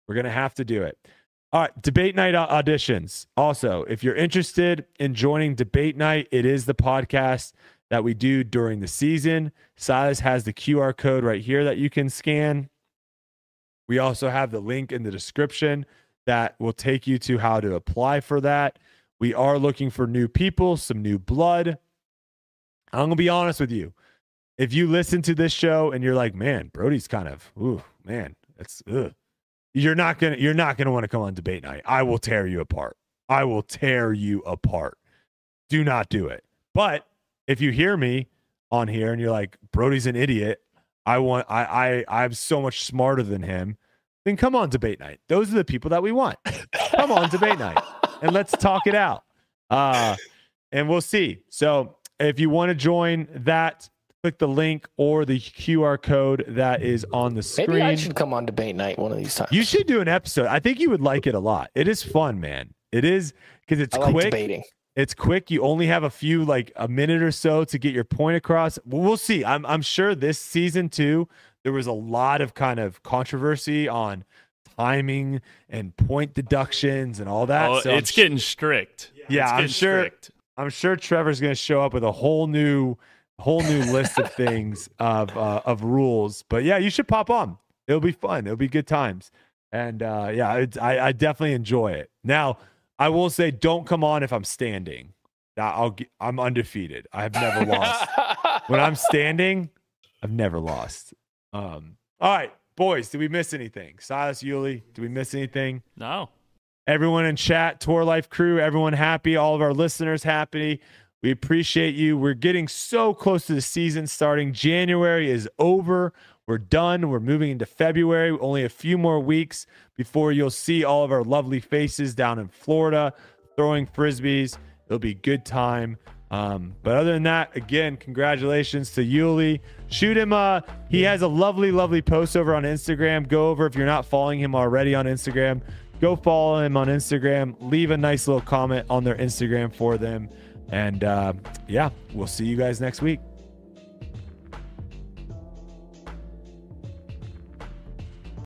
we're gonna have to do it. All right, debate night auditions. Also, if you're interested in joining debate night, it is the podcast that we do during the season. Silas has the QR code right here that you can scan. We also have the link in the description that will take you to how to apply for that. We are looking for new people, some new blood. I'm going to be honest with you. If you listen to this show and you're like, man, Brodie's kind of, ooh, man, that's, ugh. You're not to, you're not to want to come on debate night. I will tear you apart. I will tear you apart. Do not do it. But if you hear me on here and you're like, Brodie's an idiot, I want I I I'm so much smarter than him, then come on debate night. Those are the people that we want. Come on debate night and let's talk it out. Uh and we'll see. So if you want to join that, click the link or the QR code that is on the screen. Maybe I should come on debate night one of these times. You should do an episode. I think you would like it a lot. It is fun, man. It is because it's like quick. debating. It's quick. You only have a few, like a minute or so, to get your point across. Well, We'll see. I'm I'm sure this season too. There was a lot of kind of controversy on timing and point deductions and all that. Oh, So it's getting strict. Yeah, It's I'm sure- strict. I'm sure Trevor's going to show up with a whole new, whole new list of things of uh, of rules. But yeah, you should pop on. It'll be fun. It'll be good times. And uh, yeah, it's, I I definitely enjoy it. Now, I will say, don't come on if I'm standing. I'll I'm undefeated. I have never lost. when I'm standing, I've never lost. Um, all right, boys, did we miss anything? Silas Uli, did we miss anything? No. everyone in chat, Tour Life crew, everyone happy, all of our listeners happy. We appreciate you. We're getting so close to the season starting. January is over. we're done. We're moving into February. Only a few more weeks before you'll see all of our lovely faces down in Florida throwing frisbees. It'll be good time. Um, but other than that, again, congratulations to Uli. Shoot him. Uh, he has a lovely, lovely post over on Instagram. Go over if you're not following him already on Instagram. Go follow him on Instagram. Leave a nice little comment on their Instagram for them. And uh, yeah, we'll see you guys next week.